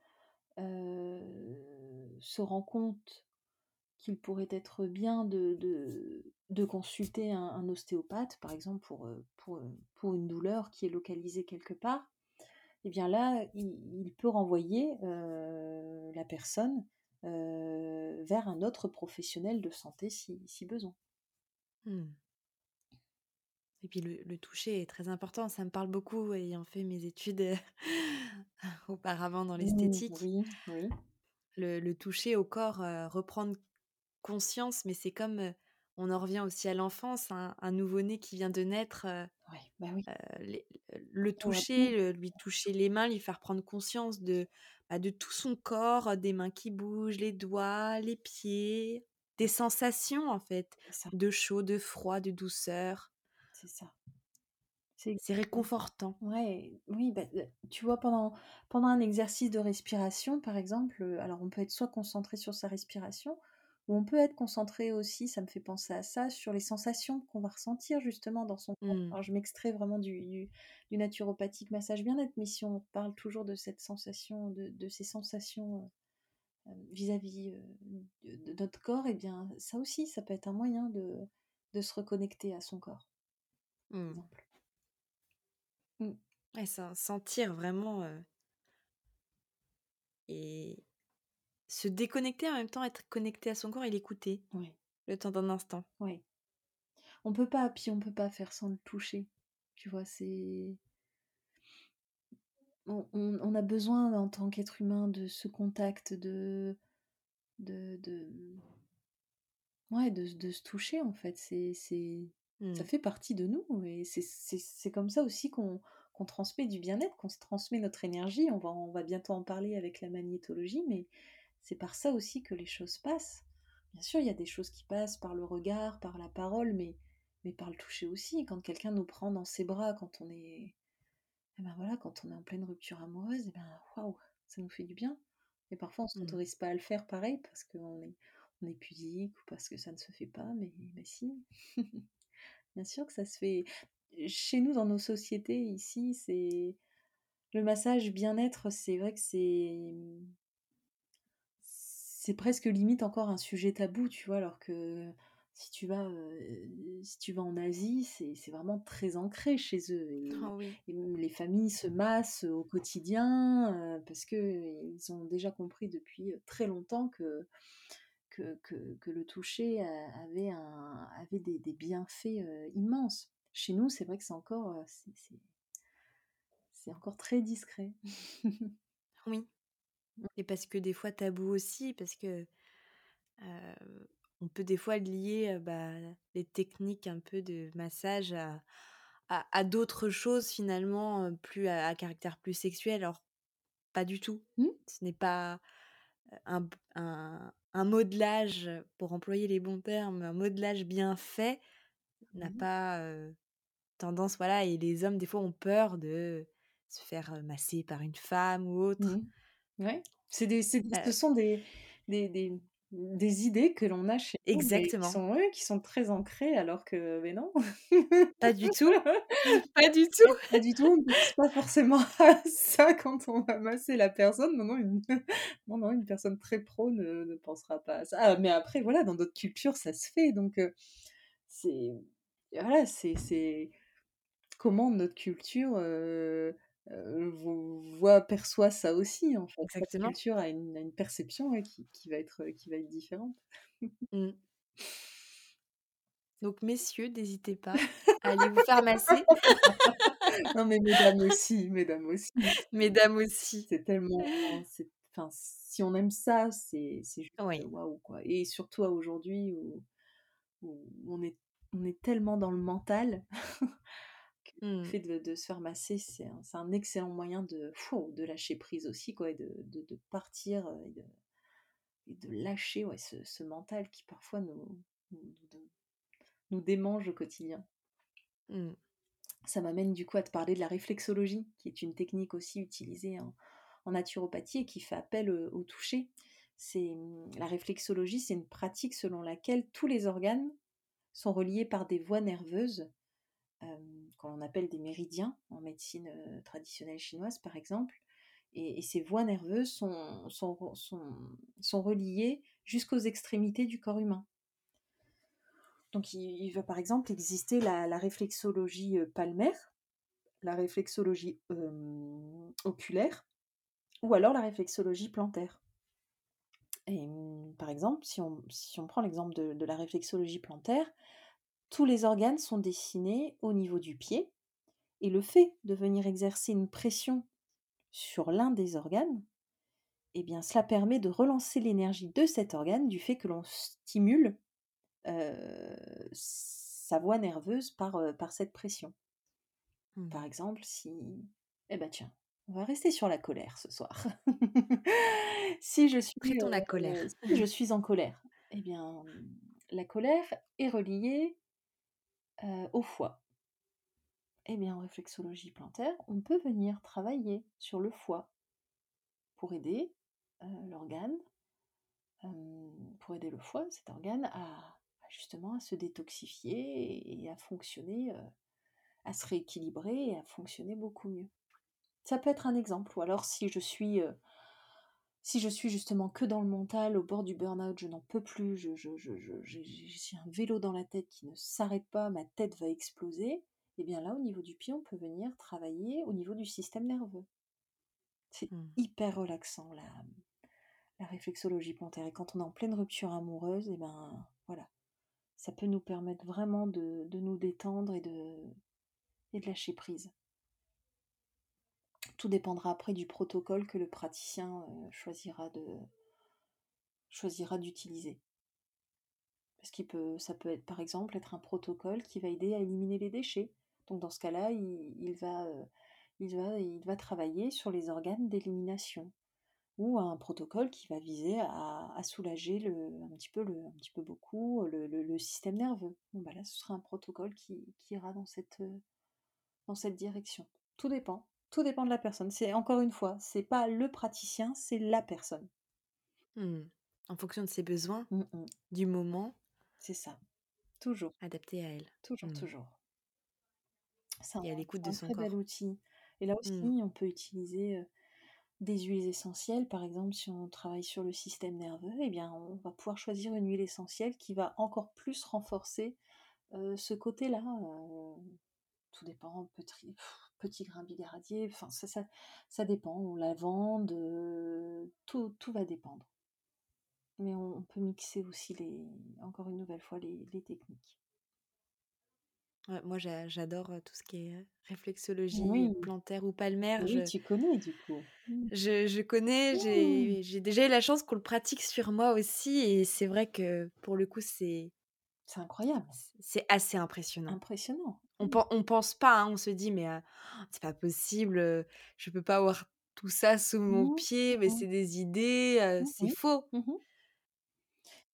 se rend compte qu'il pourrait être bien de, de, consulter un, ostéopathe, par exemple, pour, pour, pour, une douleur qui est localisée quelque part, eh bien là, il, peut renvoyer la personne vers un autre professionnel de santé si, si besoin. Mmh. Et puis le, toucher est très important, ça me parle beaucoup ayant fait mes études (laughs) auparavant dans mmh, l'esthétique. Oui, oui. Le, le, toucher au corps, reprendre conscience, mais c'est comme on en revient aussi à l'enfance, un, nouveau-né qui vient de naître, bah le toucher, lui toucher les mains, lui faire prendre conscience de, bah, de tout son corps, des mains qui bougent, les doigts, les pieds, des sensations en fait, de chaud, de froid, de douceur. C'est ça. C'est réconfortant. Ouais, oui, bah, tu vois, pendant, pendant un exercice de respiration, par exemple, alors on peut être soit concentré sur sa respiration, on peut être concentré aussi, ça me fait penser à ça, sur les sensations qu'on va ressentir justement dans son corps. Mmh. Alors je m'extrais vraiment du, du, naturopathique massage bien-être, mais si on parle toujours de cette sensation, de, ces sensations euh, euh, vis-à-vis euh, de, notre corps, et eh bien ça aussi, ça peut être un moyen de, de se reconnecter à son corps. Mmh. Exemple. Mmh. sentir vraiment et se déconnecter en même temps, être connecté à son corps et l'écouter. Oui. Le temps d'un instant. Oui. On peut pas, puis on peut pas faire sans le toucher. Tu vois, c'est. On, a besoin en tant qu'être humain de ce contact, de. de. de... Ouais, de, de se toucher en fait. C'est. c'est... Ça mmh. fait partie de nous et c'est comme ça aussi qu'on qu'on transmet du bien-être, qu'on se transmet notre énergie. On va, on va bientôt en parler avec la magnétologie, mais c'est par ça aussi que les choses passent. Bien sûr, il y a des choses qui passent par le regard, par la parole, mais, mais par le toucher aussi. Quand quelqu'un nous prend dans ses bras, quand on est, eh ben voilà, quand on est en pleine rupture amoureuse, eh ben waouh, ça nous fait du bien. Et parfois, on ne mmh. s'autorise pas à le faire pareil parce qu'on est, on est pudique ou parce que ça ne se fait pas, mais, mais si. (laughs) Bien sûr que ça se fait. Chez nous, dans nos sociétés, ici, c'est le massage bien-être, c'est vrai que c'est c'est presque limite encore un sujet tabou, tu vois, alors que si tu vas, si tu vas en Asie, c'est vraiment très ancré chez eux. Et, ah les familles se massent au quotidien parce qu'ils ont déjà compris depuis très longtemps que, que, que, le toucher avait, un, avait des, des bienfaits immenses. Chez nous, c'est vrai que c'est encore, c'est encore très discret. (laughs) oui, et parce que des fois tabou aussi, parce que on peut des fois lier bah, les techniques un peu de massage à, à, d'autres choses finalement, plus à, caractère plus sexuel. Alors, pas du tout. Mmh. Ce n'est pas un, un, un, modelage, pour employer les bons termes, un modelage bien fait n'a mmh pas tendance, voilà et les hommes, des fois, ont peur de se faire, masser par une femme ou autre. Mmh. Ouais, c'est des ce sont des des des des idées que l'on a chez nous, mais qui Exactement. sont ouais, qui sont très ancrées alors que mais non. Pas du (laughs) tout, pas du tout. Pas du tout, on ne pense pas forcément (laughs) à ça quand on va masser la personne. Non, non, une (laughs) non, non, une personne très pro ne ne pensera pas à ça. Ah, mais après, voilà, dans d'autres cultures, ça se fait donc c'est voilà, c'est c'est comment notre culture, vo voit, perçoit ça aussi, en fait. Chaque Exactement. culture a une a une perception, ouais, qui qui va être, qui va être différente. Mmh. Donc messieurs, n'hésitez pas à aller vous faire masser. (laughs) Non, mais mesdames aussi, mesdames aussi. (laughs) Mesdames aussi. C'est tellement enfin, si on aime ça, c'est juste, Oui. waouh, quoi et surtout aujourd'hui où où on est on est tellement dans le mental (laughs) le Mmh. fait de de se faire masser, c'est un un excellent moyen de fou, de lâcher prise aussi, quoi et de de de partir, heu et de et de lâcher, ouais, ce ce mental qui parfois nous nous démange au quotidien. Mmh. Ça m'amène du coup à te parler de la réflexologie, qui est une technique aussi utilisée en en naturopathie et qui fait appel, heu, au toucher. C'est, mmh, la réflexologie, c'est une pratique selon laquelle tous les organes sont reliés par des voies nerveuses, qu'on appelle des méridiens en médecine, heu, traditionnelle chinoise, par exemple et ces voies nerveuses sont sont re sont sont reliées jusqu'aux extrémités du corps humain. Donc il va par exemple exister la réflexologie, heu, palmaire, la réflexologie, oculaire ou alors la réflexologie plantaire. Et par exemple, si on prend l'exemple de la réflexologie plantaire, tous les organes sont dessinés au niveau du pied et le fait de venir exercer une pression sur l'un des organes, et bien cela permet de relancer l'énergie de cet organe du fait que l'on stimule, sa voie nerveuse par, cette pression. Mmh. Par exemple, si eh bah, tiens, on va rester sur la colère ce soir. (laughs) Si je suis, la colère. si je suis en colère, eh bien, la colère est reliée, heu, au foie. Eh bien, en réflexologie plantaire, on peut venir travailler sur le foie pour aider, heu, l'organe, hem, pour aider le foie, cet organe, à à justement à se détoxifier et à fonctionner, à se rééquilibrer et à fonctionner beaucoup mieux. Ça peut être un exemple ou alors si je suis, si je suis justement que dans le mental, au bord du burn-out, je n'en peux plus, je je je je j'ai un vélo dans la tête qui ne s'arrête pas, ma tête va exploser, et bien là, au niveau du pied, on peut venir travailler au niveau du système nerveux. C'est Mmh. hyper relaxant la, la réflexologie plantaire et quand on est en pleine rupture amoureuse et ben, voilà, ça peut nous permettre vraiment de de nous détendre et de et de lâcher prise. Tout dépendra après du protocole que le praticien, heu, choisira de choisira d'utiliser. Parce qu'il peut ça peut être, par exemple, être un protocole qui va aider à éliminer les déchets. Donc dans ce cas-là, il va, heu, il va il va travailler sur les organes d'élimination ou un protocole qui va viser à soulager le un petit peu le un petit peu beaucoup, le le système nerveux. Bon bah là, ce sera un protocole qui qui ira dans cette, heu, dans cette direction. Tout dépend, tout dépend de la personne. C'est encore une fois, c'est pas le praticien, c'est la personne. Mmh. En fonction de ses besoins, Mmh mh. du moment C'est ça, toujours, adapté à elle. toujours, Mmh. toujours. C'est un Et à l'écoute c'est de un son très bel outil et là Mmh. aussi, on peut utiliser, des huiles essentielles. Par exemple, si on travaille sur le système nerveux et bien, on va pouvoir choisir une huile essentielle qui va encore plus renforcer, ce côté-là, tout dépend, petri petit grain bigard-radier, enfin ça ça ça dépend, ou lavande, tout tout va dépendre. Mais on on peut mixer aussi les encore une nouvelle fois les les techniques. Ouais, moi j'a j'adore, tout ce qui est, réflexologie, Oui, plantaire ou palmaire. oui, Je tu connais du coup? Mmh. je je connais, Mmh. j'ai déjà eu la chance qu'on le pratique sur moi aussi et c'est vrai que pour le coup, c'est C'est incroyable, c'est assez impressionnant. impressionnant. On Mmh. on pense pas, hein, on se dit: «Mais, c'est pas possible, heu, je peux pas avoir tout ça sous mon Mmh, pied, mais mmh c'est des idées, heu, mh, c'est mmh faux». mh. Mmh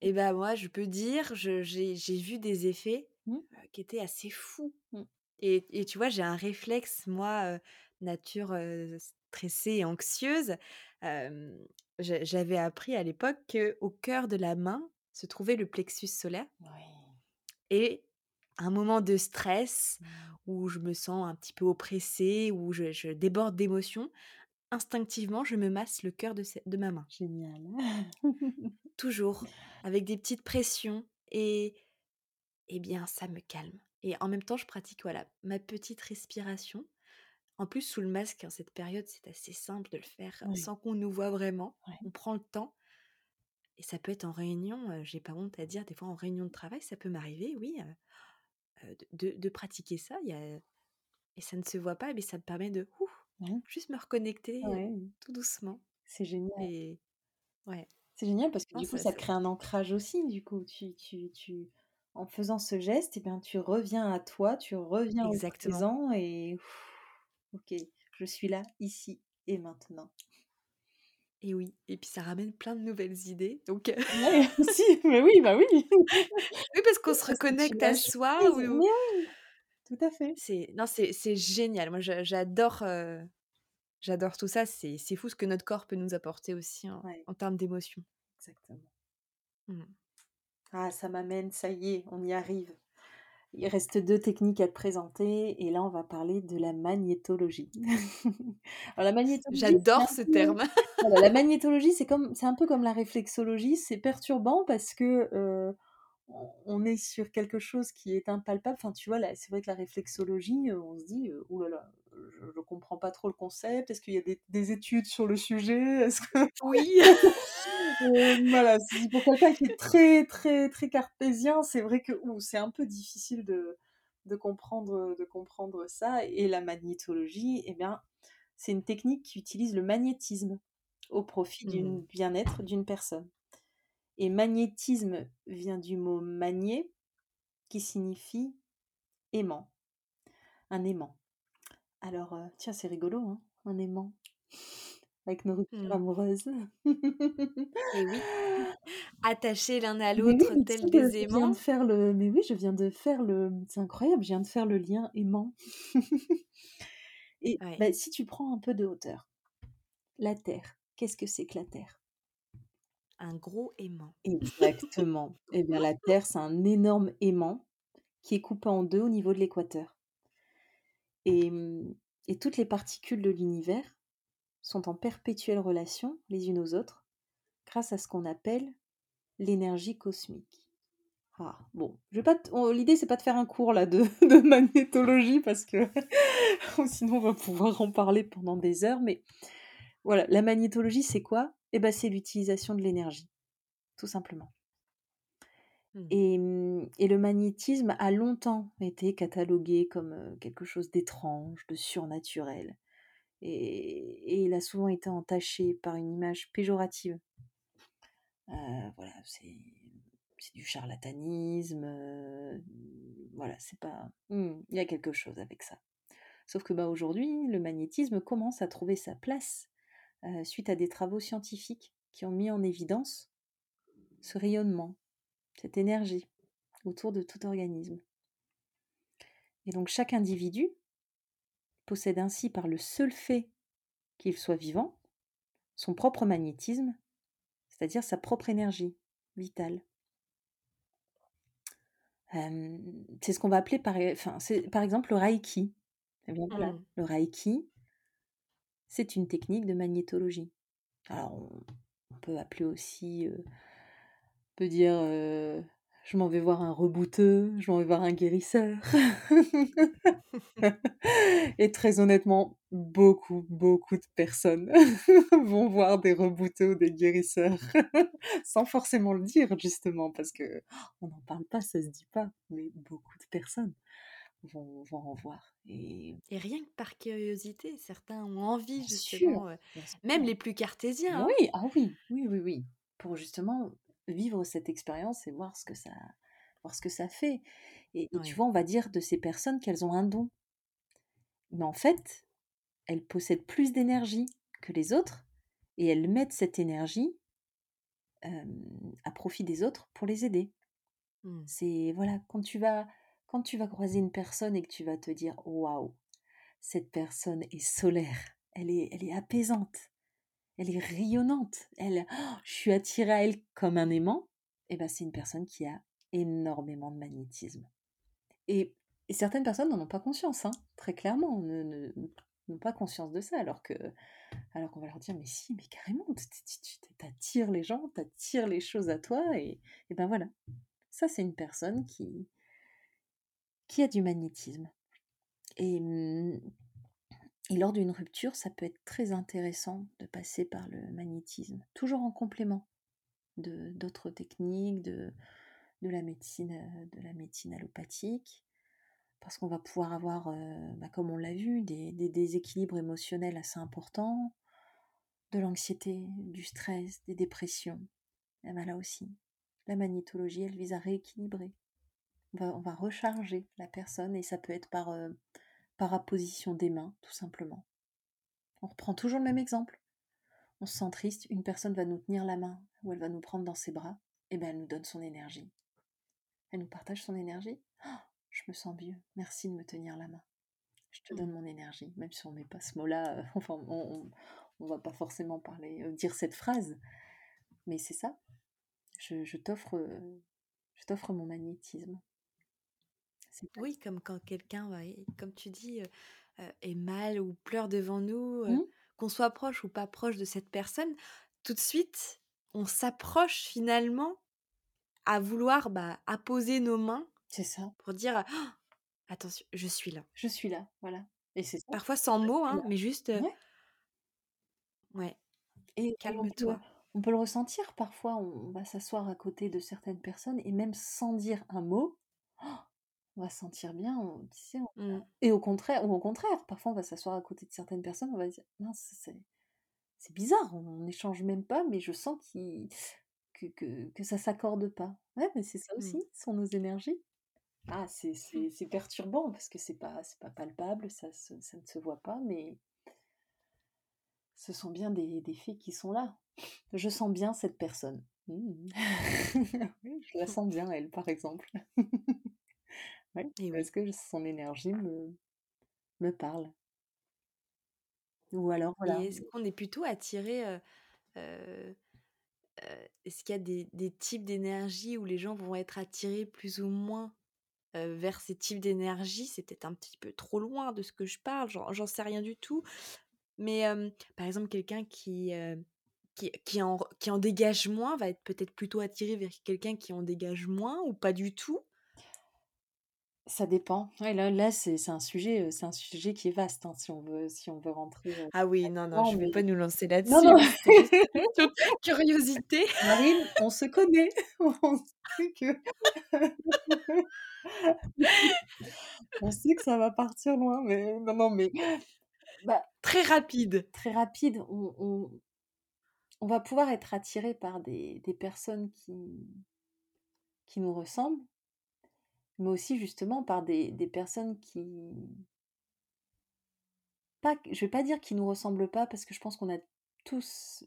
Et bah, moi, je peux dire, j'ai vu des effets, Mmh. qui étaient assez fous. Mmh. Et et tu vois, j'ai un réflexe, moi, nature, stressée et anxieuse. J'avais appris à l'époque qu'au cœur de la main se trouvait le plexus solaire Oui. et un moment de stress où je me sens un petit peu oppressée, où je je déborde d'émotions, instinctivement, je me masse le cœur de ma main. Génial. (laughs) Toujours, avec des petites pressions et et bien, ça me calme et en même temps, je pratique, voilà, ma petite respiration. En plus, sous le masque, en cette période, c'est assez simple de le faire Oui, sans qu'on nous voit vraiment. On prend le temps et ça peut être en réunion, heu, j'ai pas honte à dire, des fois en réunion de travail, ça peut m'arriver, oui, de pratiquer ça. Il y a et ça ne se voit pas, mais ça me permet de, ouf, Ouais, juste me reconnecter, ouais, tout doucement c'est génial. et ouais, C'est génial parce que non, du coup, ça crée un ancrage aussi, du coup. Tu tu tu en faisant ce geste et bien, tu reviens à toi, tu reviens au exactement présent et OK, je suis là, ici et maintenant. Et oui et puis ça ramène plein de nouvelles idées donc Ouais, (laughs) aussi, mais oui, bah oui. (laughs) oui, parce qu'on se reconnecte à soi ou oui, tout à fait. c'est non, c'est génial. Moi, j'adore, heu, j'adore tout ça. C'est c'est fou ce que notre corps peut nous apporter aussi en Ouais, en termes d'émotions. exactement. Mmh. Ah, ça m'amène, ça y est, on y arrive. Il reste 2 techniques à te présenter et là, on va parler de la magnétologie. (laughs) Alors la magnétologie, J'adore ce peu terme. (laughs) voilà, la magnétologie, c'est comme c'est un peu comme la réflexologie, c'est perturbant parce que, heu, on est sur quelque chose qui est impalpable. Enfin, tu vois, là, c'est vrai que la réflexologie, heu, on se dit, heu: «Ouh là là, je je comprends pas trop le concept. Est-ce qu'il y a des des études sur le sujet? Est-ce que» Oui. Heu, (laughs) voilà, pour quelqu'un qui est très, très, très cartésien, c'est vrai que, c'est un peu difficile de de comprendre, de comprendre ça et la magnétologie eh bien, c'est une technique qui utilise le magnétisme au profit Mmh. d'une bien-être d'une personne et magnétisme vient du mot magné qui signifie aimant, un aimant. Alors, heu, tiens, c'est rigolo, hein, un aimant avec nos ruptures Mmh amoureuses. et oui, (laughs) attachés l'un à Mais oui, l'autre mais tu tels sais que des je viens de aimants. faire le mais oui, je viens de faire le c'est incroyable, je viens de faire le lien aimant. (laughs) Et Ouais, bah, si tu prends un peu de hauteur, la Terre, qu'est-ce que c'est que la Terre? un gros aimant. Exactement. Et bien la Terre, c'est un énorme aimant qui est coupé en 2 au niveau de l'équateur. Et toutes les particules de l'univers sont en perpétuelle relation les unes aux autres grâce à ce qu'on appelle l'énergie cosmique. Ah, bon, je vais pas l'idée c'est pas de faire un cours là de (laughs) de magnétologie parce que (laughs) sinon on va pouvoir en parler pendant des heures, mais voilà, la magnétologie c'est quoi? Eh ben, c'est l'utilisation de l'énergie, tout simplement. Mmh. Et mmh et le magnétisme a longtemps été catalogué comme, quelque chose d'étrange, de surnaturel et il a souvent été entaché par une image péjorative. Heu, voilà, c'est du charlatanisme, voilà, c'est pas mmh, il y a quelque chose avec ça. Sauf que, bah, aujourd'hui, le magnétisme commence à trouver sa place, suite à des travaux scientifiques qui ont mis en évidence ce rayonnement, cette énergie autour de tout organisme. Et donc chaque individu possède ainsi par le seul fait qu'il soit vivant, son propre magnétisme, c'est-à-dire sa propre énergie vitale. C'est ce qu'on va appeler par enfin, par exemple le reiki. Eh bien voilà, Mmh. le reiki, c'est une technique de magnétologie. Alors on on peut appeler aussi, peut dire, «Je m'en vais voir un rebouteux, je m'en vais voir un guérisseur». Et très honnêtement, beaucoup, beaucoup de personnes (laughs) vont voir des rebouteux ou des guérisseurs (laughs) sans forcément le dire justement parce que on n'en parle pas, ça se dit pas, mais beaucoup de personnes vont vont en voir et Et rien que par curiosité, certains ont envie bien justement, sûr. même les plus cartésiens, hein. Oui, ah oui, oui, oui, oui, pour justement vivre cette expérience et voir ce que ça voir ce que ça fait et et tu vois, on va dire de ces personnes qu'elles ont un don, mais en fait, elles possèdent plus d'énergie que les autres et elles mettent cette énergie, à profit des autres pour les aider. Mmh. C'est voilà, quand tu vas quand tu vas croiser une personne et que tu vas te dire waouh, cette personne est solaire, elle est, elle est apaisante, elle est rayonnante, elle, oh, je suis attirée à elle comme un aimant, et eh ben c'est une personne qui a énormément de magnétisme. Et, certaines personnes n'en ont pas conscience, hein, très clairement, n'ont pas conscience de ça, alors que alors qu'on va leur dire mais si, mais carrément, tu t'attires les gens, t'attires les choses à toi, et, et ben voilà. Ça, c'est une personne qui, qui a du magnétisme. Et, mmh, et lors d'une rupture, ça peut être très intéressant de passer par le magnétisme, toujours en complément de d'autres techniques, de, de la médecine, euh, de la médecine allopathique, parce qu'on va pouvoir avoir, euh, bah, comme on l'a vu, des, déséquilibres émotionnels assez importants, de l'anxiété, du stress, des dépressions. Et ben là aussi, la magnétologie, elle vise à rééquilibrer. On va, recharger la personne et ça peut être par, euh, par apposition des mains, tout simplement. On reprend toujours le même exemple. On se sent triste, une personne va nous tenir la main ou elle va nous prendre dans ses bras, et ben elle nous donne son énergie. Elle nous partage son énergie. Oh, je me sens mieux. Merci de me tenir la main. Je te donne mmh. mon énergie, même si on met pas ce mot-là. Euh, (laughs) enfin, on, on, va pas forcément parler, euh, dire cette phrase, mais c'est ça. Je, t'offre, je t'offre mon magnétisme. Oui, comme quand quelqu'un, comme tu dis, euh, est mal ou pleure devant nous, mmh. qu'on soit proche ou pas proche de cette personne, tout de suite, on s'approche finalement à vouloir bah, apposer nos mains c'est ça. Pour dire «Oh, attention, je suis là. Je suis là, voilà. Et c'est Parfois sans mots, hein, mais juste. Ouais. Et calme-toi. On, peut le ressentir parfois. On va s'asseoir à côté de certaines personnes et même sans dire un mot, oh, on va se sentir bien. Mmh. Et au contraire, ou au contraire, parfois on va s'asseoir à côté de certaines personnes, on va dire non, c'est c'est bizarre, on n'échange même pas, mais je sens que, que, que ça s'accorde pas. Ouais, mais c'est ça aussi, mmh. ce sont nos énergies. Ah, c'est mmh. perturbant parce que c'est pas, pas palpable, ça, ça ne se voit pas, mais ce sont bien des, des faits qui sont là. Je sens bien cette personne. Mmh. (laughs) je la (laughs) sens bien, elle, par exemple. (laughs) ouais, Et parce que son énergie me, me parle? Ou alors, voilà. est-ce qu'on est plutôt attiré Est-ce qu'il y a des, des types d'énergie où les gens vont être attirés plus ou moins vers ces types d'énergie? C'est peut-être un petit peu trop loin de ce que je parle, j'en sais rien du tout. Mais par exemple, quelqu'un qui, qui, qui, en, qui en dégage moins va être peut-être plutôt attiré vers quelqu'un qui en dégage moins ou pas du tout? Ça dépend. Ouais, là, là c'est un sujet, c'est un sujet qui est vaste hein, si on veut, si on veut rentrer. ah oui, non, non, je ne vais pas nous lancer là-dessus. Non, non. (laughs) curiosité. Marine, on se connaît. (laughs) on sait que. (laughs) on sait que ça va partir loin, mais non, non, mais. Bah, très rapide. Très rapide. On, on, on va pouvoir être attiré par des, des personnes qui, qui nous ressemblent mais aussi justement par des, des personnes qui... Pas, je vais pas dire qu'ils nous ressemblent pas, parce que je pense qu'on a tous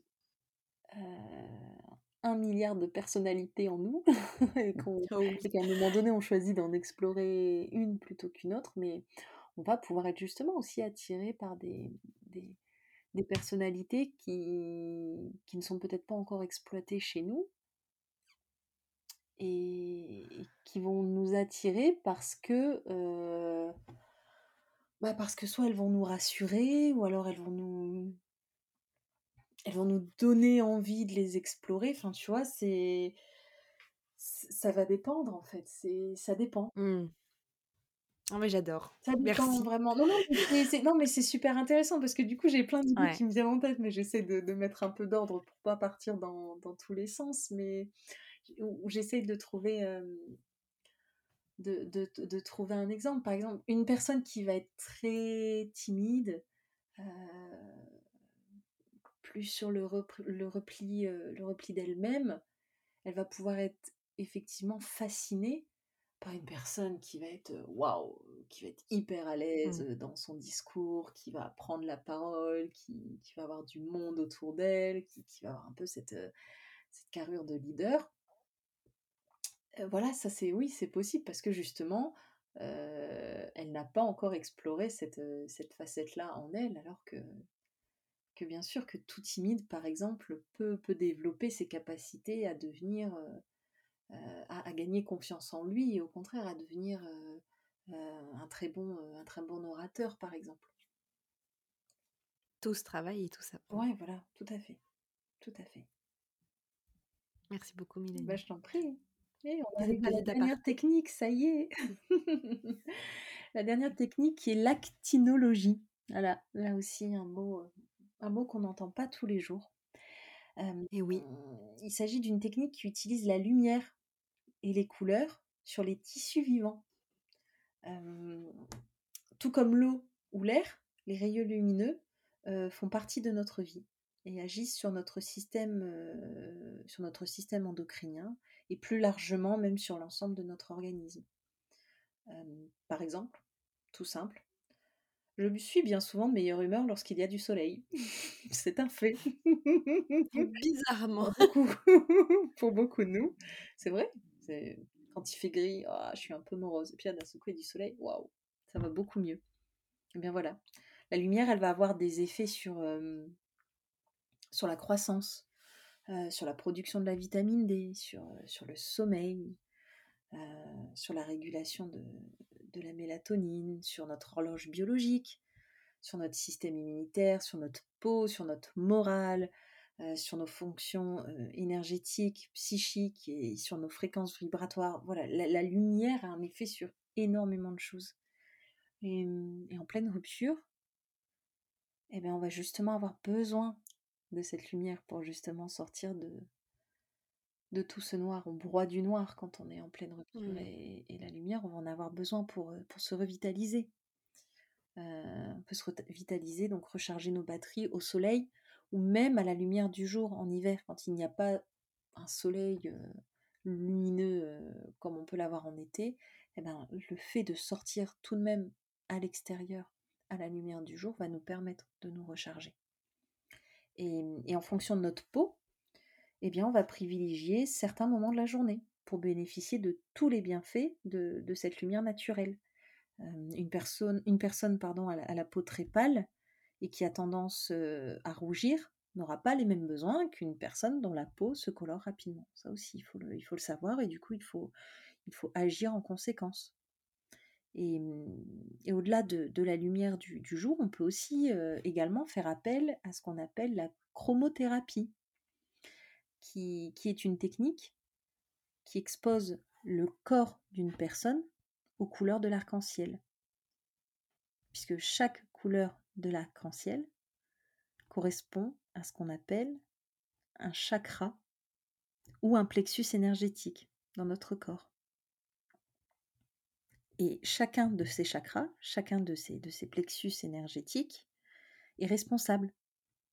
un milliard de personnalités en nous, (laughs) et ah qu'à un moment donné on choisit d'en explorer une plutôt qu'une autre, mais on va pouvoir être justement aussi attiré par des, des, des personnalités qui, qui ne sont peut-être pas encore exploitées chez nous, et qui vont nous attirer parce que bah parce que soit elles vont nous rassurer ou alors elles vont nous elles vont nous donner envie de les explorer enfin tu vois c'est ça va dépendre en fait c'est ça dépend mmh. Oh mais j'adore. Ça dépend Merci. vraiment. Non, non, mais c'est super intéressant parce que du coup, j'ai plein d'idées qui me viennent en tête, mais j'essaie de, de, mettre un peu d'ordre pour pas partir dans, dans, tous les sens. Mais où, j'essaye de trouver de, de, de, trouver un exemple. Par exemple, une personne qui va être très timide, plus sur le, le repli, le repli d'elle-même, elle va pouvoir être effectivement fascinée par une personne qui va être waouh, qui va être hyper à l'aise mmh. dans son discours, qui va prendre la parole, qui, qui va avoir du monde autour d'elle, qui, qui, va avoir un peu cette, cette carrure de leader voilà, ça c'est oui, c'est possible parce que justement, elle n'a pas encore exploré cette, cette facette-là en elle, alors que, que bien sûr que tout timide, par exemple, peut, peut développer ses capacités à devenir, à, à, gagner confiance en lui, et au contraire à devenir un, très bon, un très bon orateur, par exemple. Tout ce travail et tout ça. Ouais, voilà, tout à fait. Tout à fait. Merci beaucoup, Mylène. Bah, je t'en prie. Et on arrive à la dernière technique, ça y est. (laughs) la dernière technique qui est l'actinologie. Voilà, là aussi un mot, un mot qu'on n'entend pas tous les jours. et oui. Il s'agit d'une technique qui utilise la lumière et les couleurs sur les tissus vivants. tout comme l'eau ou l'air, les rayons lumineux font partie de notre vie et agissent sur notre système, sur notre système endocrinien et plus largement même sur l'ensemble de notre organisme. par exemple, tout simple, je suis bien souvent de meilleure humeur lorsqu'il y a du soleil. (laughs) C'est un fait. (laughs) Bizarrement. Pour beaucoup, (laughs) pour beaucoup de nous. C'est vrai. Quand il fait gris, oh, je suis un peu morose. Et puis d'un coup, il y a du soleil. Waouh, ça va beaucoup mieux. Et eh bien voilà. La lumière, elle va avoir des effets sur, sur la croissance, sur la production de la vitamine D, sur, sur le sommeil, sur la régulation de, de, la mélatonine, sur notre horloge biologique, sur notre système immunitaire, sur notre peau, sur notre morale, sur nos fonctions énergétiques, psychiques et sur nos fréquences vibratoires. Voilà, la, lumière a un effet sur énormément de choses. Et, et en pleine rupture, eh bien, on va justement avoir besoin de cette lumière pour justement sortir de, de tout ce noir. On broie du noir quand on est en pleine rupture mmh. et, la lumière, on va en avoir besoin pour, euh, pour se revitaliser. Euh, on peut se revitaliser, donc recharger nos batteries au soleil ou même à la lumière du jour en hiver quand il n'y a pas un soleil euh, lumineux comme on peut l'avoir en été. Eh ben, le fait de sortir tout de même à l'extérieur à la lumière du jour va nous permettre de nous recharger. Et, en fonction de notre peau, eh bien, on va privilégier certains moments de la journée pour bénéficier de tous les bienfaits de, cette lumière naturelle. Euh, une personne, pardon, à la, peau très pâle et qui a tendance euh, à rougir n'aura pas les mêmes besoins qu'une personne dont la peau se colore rapidement. Ça aussi, il faut le, savoir et du coup, il faut agir en conséquence. Mmh, et, au-delà de, la lumière du, jour, on peut aussi également faire appel à ce qu'on appelle la chromothérapie, qui, est une technique qui expose le corps d'une personne aux couleurs de l'arc-en-ciel. Puisque chaque couleur de l'arc-en-ciel correspond à ce qu'on appelle un chakra ou un plexus énergétique dans notre corps. Et chacun de ces chakras, chacun de ces, plexus énergétiques est responsable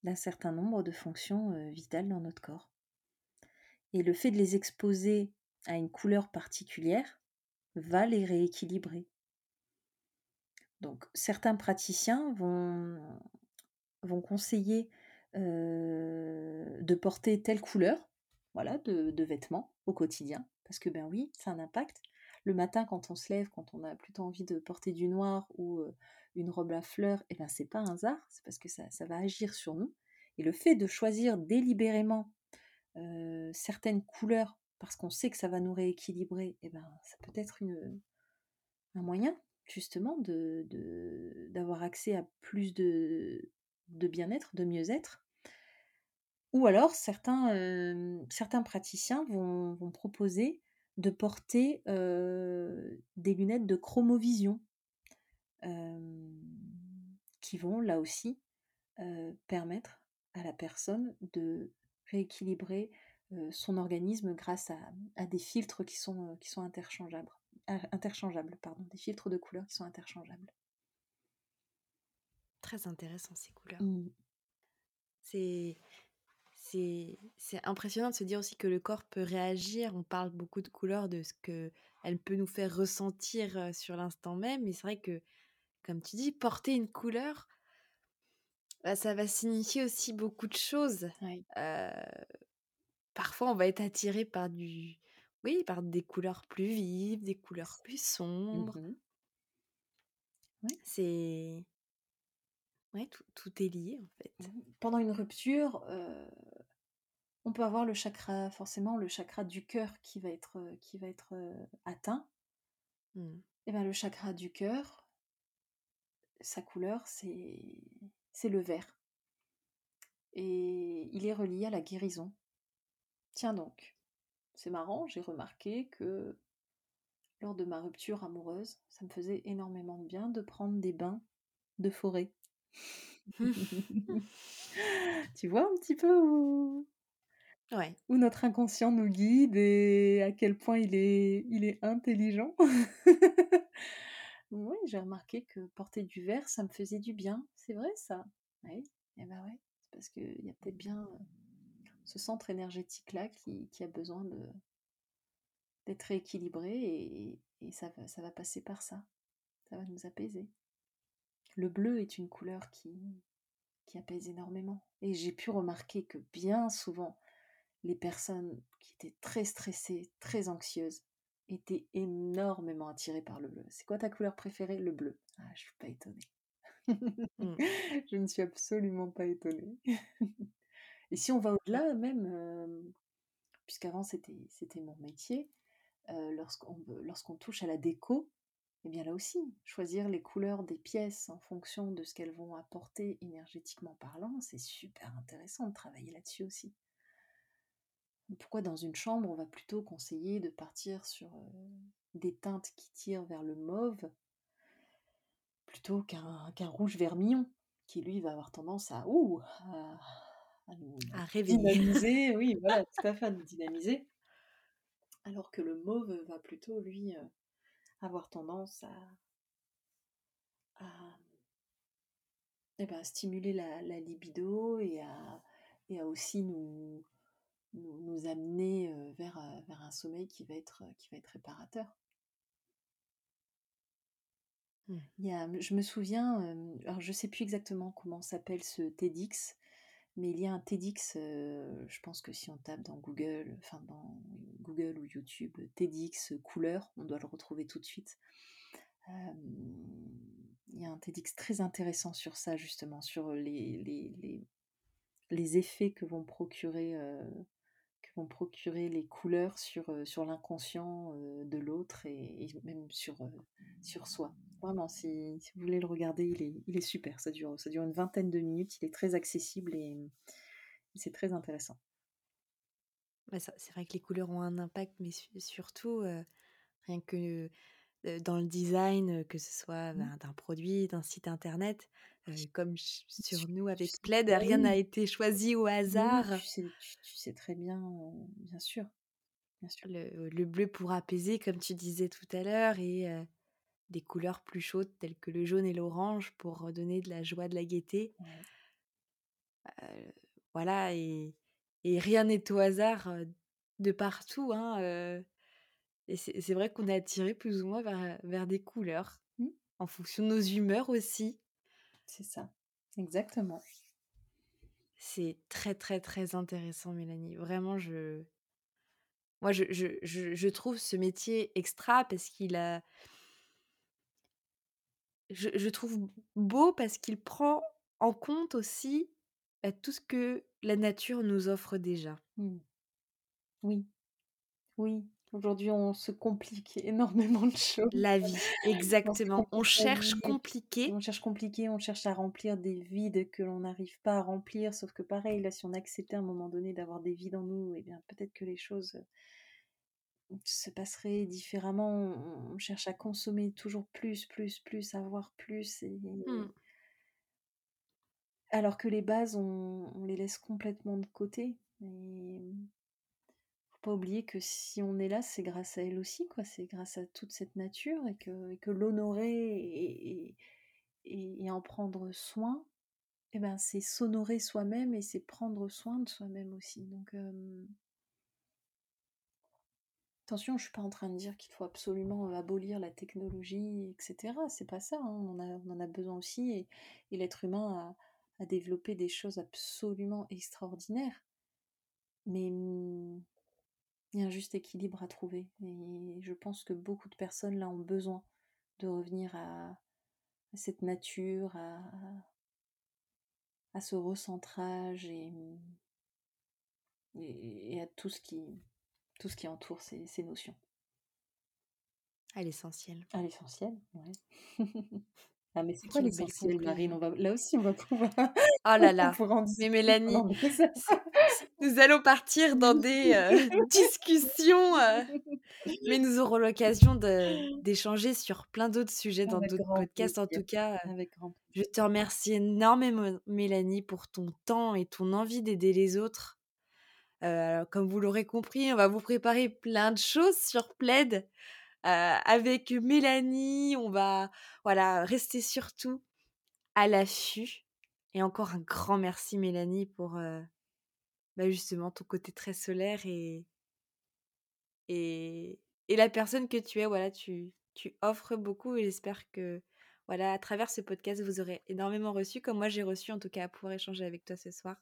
d'un certain nombre de fonctions euh, vitales dans notre corps. Et le fait de les exposer à une couleur particulière va les rééquilibrer. Donc certains praticiens vont, vont conseiller euh, de porter telle couleur voilà, de, de, vêtements au quotidien, parce que ben oui, a un impact le matin quand on se lève, quand on a plutôt envie de porter du noir ou une robe à fleurs, et eh ben c'est pas un hasard, c'est parce que ça, va agir sur nous. Et le fait de choisir délibérément certaines couleurs parce qu'on sait que ça va nous rééquilibrer, et eh ben ça peut être un moyen justement de, d'avoir accès à plus de, bien-être, de mieux-être. Ou alors certains, certains praticiens vont proposer de porter des lunettes de chromovision qui vont là aussi permettre à la personne de rééquilibrer son organisme grâce à, des filtres qui sont, qui sont interchangeables, interchangeables pardon, des filtres de couleurs qui sont interchangeables. Très intéressant ces couleurs. Mmh. C'est c'est impressionnant de se dire aussi que le corps peut réagir. On parle beaucoup de couleurs, de ce que elle peut nous faire ressentir sur l'instant même. Mais c'est vrai que, comme tu dis, porter une couleur, bah, ça va signifier aussi beaucoup de choses. parfois, on va être attiré par du, oui, par des couleurs plus vives, des couleurs plus sombres. Mmh Oui. C'est ouais, tout tout est lié, en fait. Mmh. Pendant une rupture, on peut avoir le chakra forcément le chakra du cœur qui va être, heu, qui va être, heu, atteint. Mmh. Et ben, le chakra du cœur sa couleur, c'est c'est le vert. Et il est relié à la guérison. Tiens donc, c'est marrant, j'ai remarqué que lors de ma rupture amoureuse, ça me faisait énormément de bien de prendre des bains de forêt. (laughs) (laughs) Tu vois un petit peu où Ouais. où notre inconscient nous guide et à quel point il est il est intelligent? (laughs) Oui, j'ai remarqué que porter du vert, ça me faisait du bien. C'est vrai ça? Oui, et bah, ouais, c'est parce qu'il y a peut-être bien, heu, ce centre énergétique-là qui qui a besoin de d'être rééquilibré et et ça va ça va passer par ça. Ça va nous apaiser. Le bleu est une couleur qui qui apaise énormément et j'ai pu remarquer que bien souvent, les personnes qui étaient très stressées, très anxieuses, étaient énormément attirées par le bleu. C'est quoi ta couleur préférée? Le bleu. Ah, je suis pas étonnée. Mmh. (laughs) Je ne suis absolument pas étonnée. Et si on va au-delà même, hem, puisqu'avant c'était c'était mon métier, heu, lorsqu'on lorsqu'on touche à la déco, et bien là aussi, choisir les couleurs des pièces en fonction de ce qu'elles vont apporter énergétiquement parlant, c'est super intéressant de travailler là-dessus aussi. Pourquoi dans une chambre, on va plutôt conseiller de partir sur, heu, des teintes qui tirent vers le mauve plutôt qu'un rouge vermillon, qui lui va avoir tendance à ouh, à à nous À dynamiser, oui (laughs) voilà, tout à fait, à nous dynamiser. Alors que le mauve va plutôt lui, heu, avoir tendance à à et bah, stimuler la la libido et à et à aussi nous nous nous amener, vers, vers un sommeil qui va être, qui va être réparateur. Mmh. Il y a je me souviens, alors je sais plus exactement comment s'appelle ce TEDx, mais il y a un TEDx, je pense que si on tape dans Google, enfin dans Google ou YouTube, TEDx couleur, on doit le retrouver tout de suite. Il y a un TEDx très intéressant sur ça justement, sur les les les les effets que vont procurer, procurer les couleurs sur, heu, sur l'inconscient, heu, de l'autre et et même sur, heu, sur soi. Vraiment, si si vous voulez le regarder, il est il est super, ça dure ça dure une vingtaine de minutes, il est très accessible et c'est très intéressant. C'est vrai que les couleurs ont un impact, mais su surtout, rien que, dans le design, que ce soit, Mmh. ben, d'un produit, d'un site internet, comme Tu sur nous tu avec Plaid, bah rien n'a oui, été choisi au oui, hasard. tu sais tu tu sais très bien, bien sûr, bien sûr. Le le bleu pour apaiser, comme tu disais tout à l'heure et des couleurs plus chaudes telles que le jaune et l'orange pour redonner de la joie, de la gaieté. Ouais. Voilà et et rien n'est au hasard, de partout, hein, et c'est c'est vrai qu'on est attiré plus ou moins vers, vers des couleurs, Mmh, en fonction de nos humeurs aussi. C'est ça, exactement. C'est très, très, très intéressant Mélanie. Vraiment je moi je je je je trouve ce métier extra parce qu'il a je je trouve beau parce qu'il prend en compte aussi, bah, tout ce que la nature nous offre déjà. Mmh. Oui, oui. Aujourd'hui, on se complique (laughs) énormément de choses. La vie, exactement. On cherche vie, on compliqué. cherche compliqué, on cherche à remplir des vides que l'on n'arrive pas à remplir, sauf que pareil, là, si on acceptait à un moment donné d'avoir des vides en nous, eh bien, peut-être que les choses, heu, se passeraient différemment. On cherche à consommer toujours plus, plus, plus, avoir plus et Mmh. alors que les bases, on on les laisse complètement de côté et pas oublier que si on est là, c'est grâce à elle aussi, quoi. C'est grâce à toute cette nature et que que l'honorer et et en prendre soin, et ben, c'est s'honorer soi-même et c'est prendre soin de soi-même aussi. Donc, attention, je suis pas en train de dire qu'il faut absolument, abolir la technologie et cetera. C'est pas ça, hein. On en a besoin aussi et et l'être humain a a développé des choses absolument extraordinaires. Mais, mmh Il y a un juste équilibre à trouver et je pense que beaucoup de personnes là ont besoin de revenir à, cette nature, à, à ce recentrage et, et, à tout ce qui, tout ce qui entoure ces, ces notions. À l'essentiel. À l'essentiel, ouais. (laughs) Ah, mais c'est quoi l'essentiel, Marine? on va... Là aussi, on va pouvoir. (laughs) (laughs) Oh là là. mais Mélanie, nous allons partir dans des euh, discussions. Euh, mais nous aurons l'occasion d'échanger sur plein d'autres sujets dans d'autres podcasts. En tout cas, euh, je te remercie énormément, Mélanie, pour ton temps et ton envie d'aider les autres. comme vous l'aurez compris, on va vous préparer plein de choses sur Plaid avec Mélanie. On va voilà rester surtout à l'affût. Et encore un grand merci Mélanie pour bah, justement ton côté très solaire et, et, et la personne que tu es. Voilà, tu, tu offres beaucoup et j'espère que voilà, à travers ce podcast, vous aurez énormément reçu, comme moi j'ai reçu en tout cas à pouvoir échanger avec toi ce soir.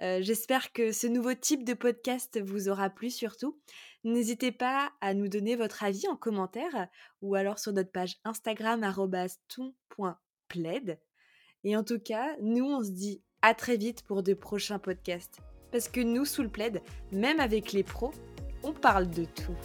J'espère que ce nouveau type de podcast vous aura plu surtout. N'hésitez pas à nous donner votre avis en commentaire ou alors sur notre page Instagram ton.plaid. Et en tout cas, nous on se dit à très vite pour de prochains podcasts. Parce que nous, sous le plaid, même avec les pros, on parle de tout.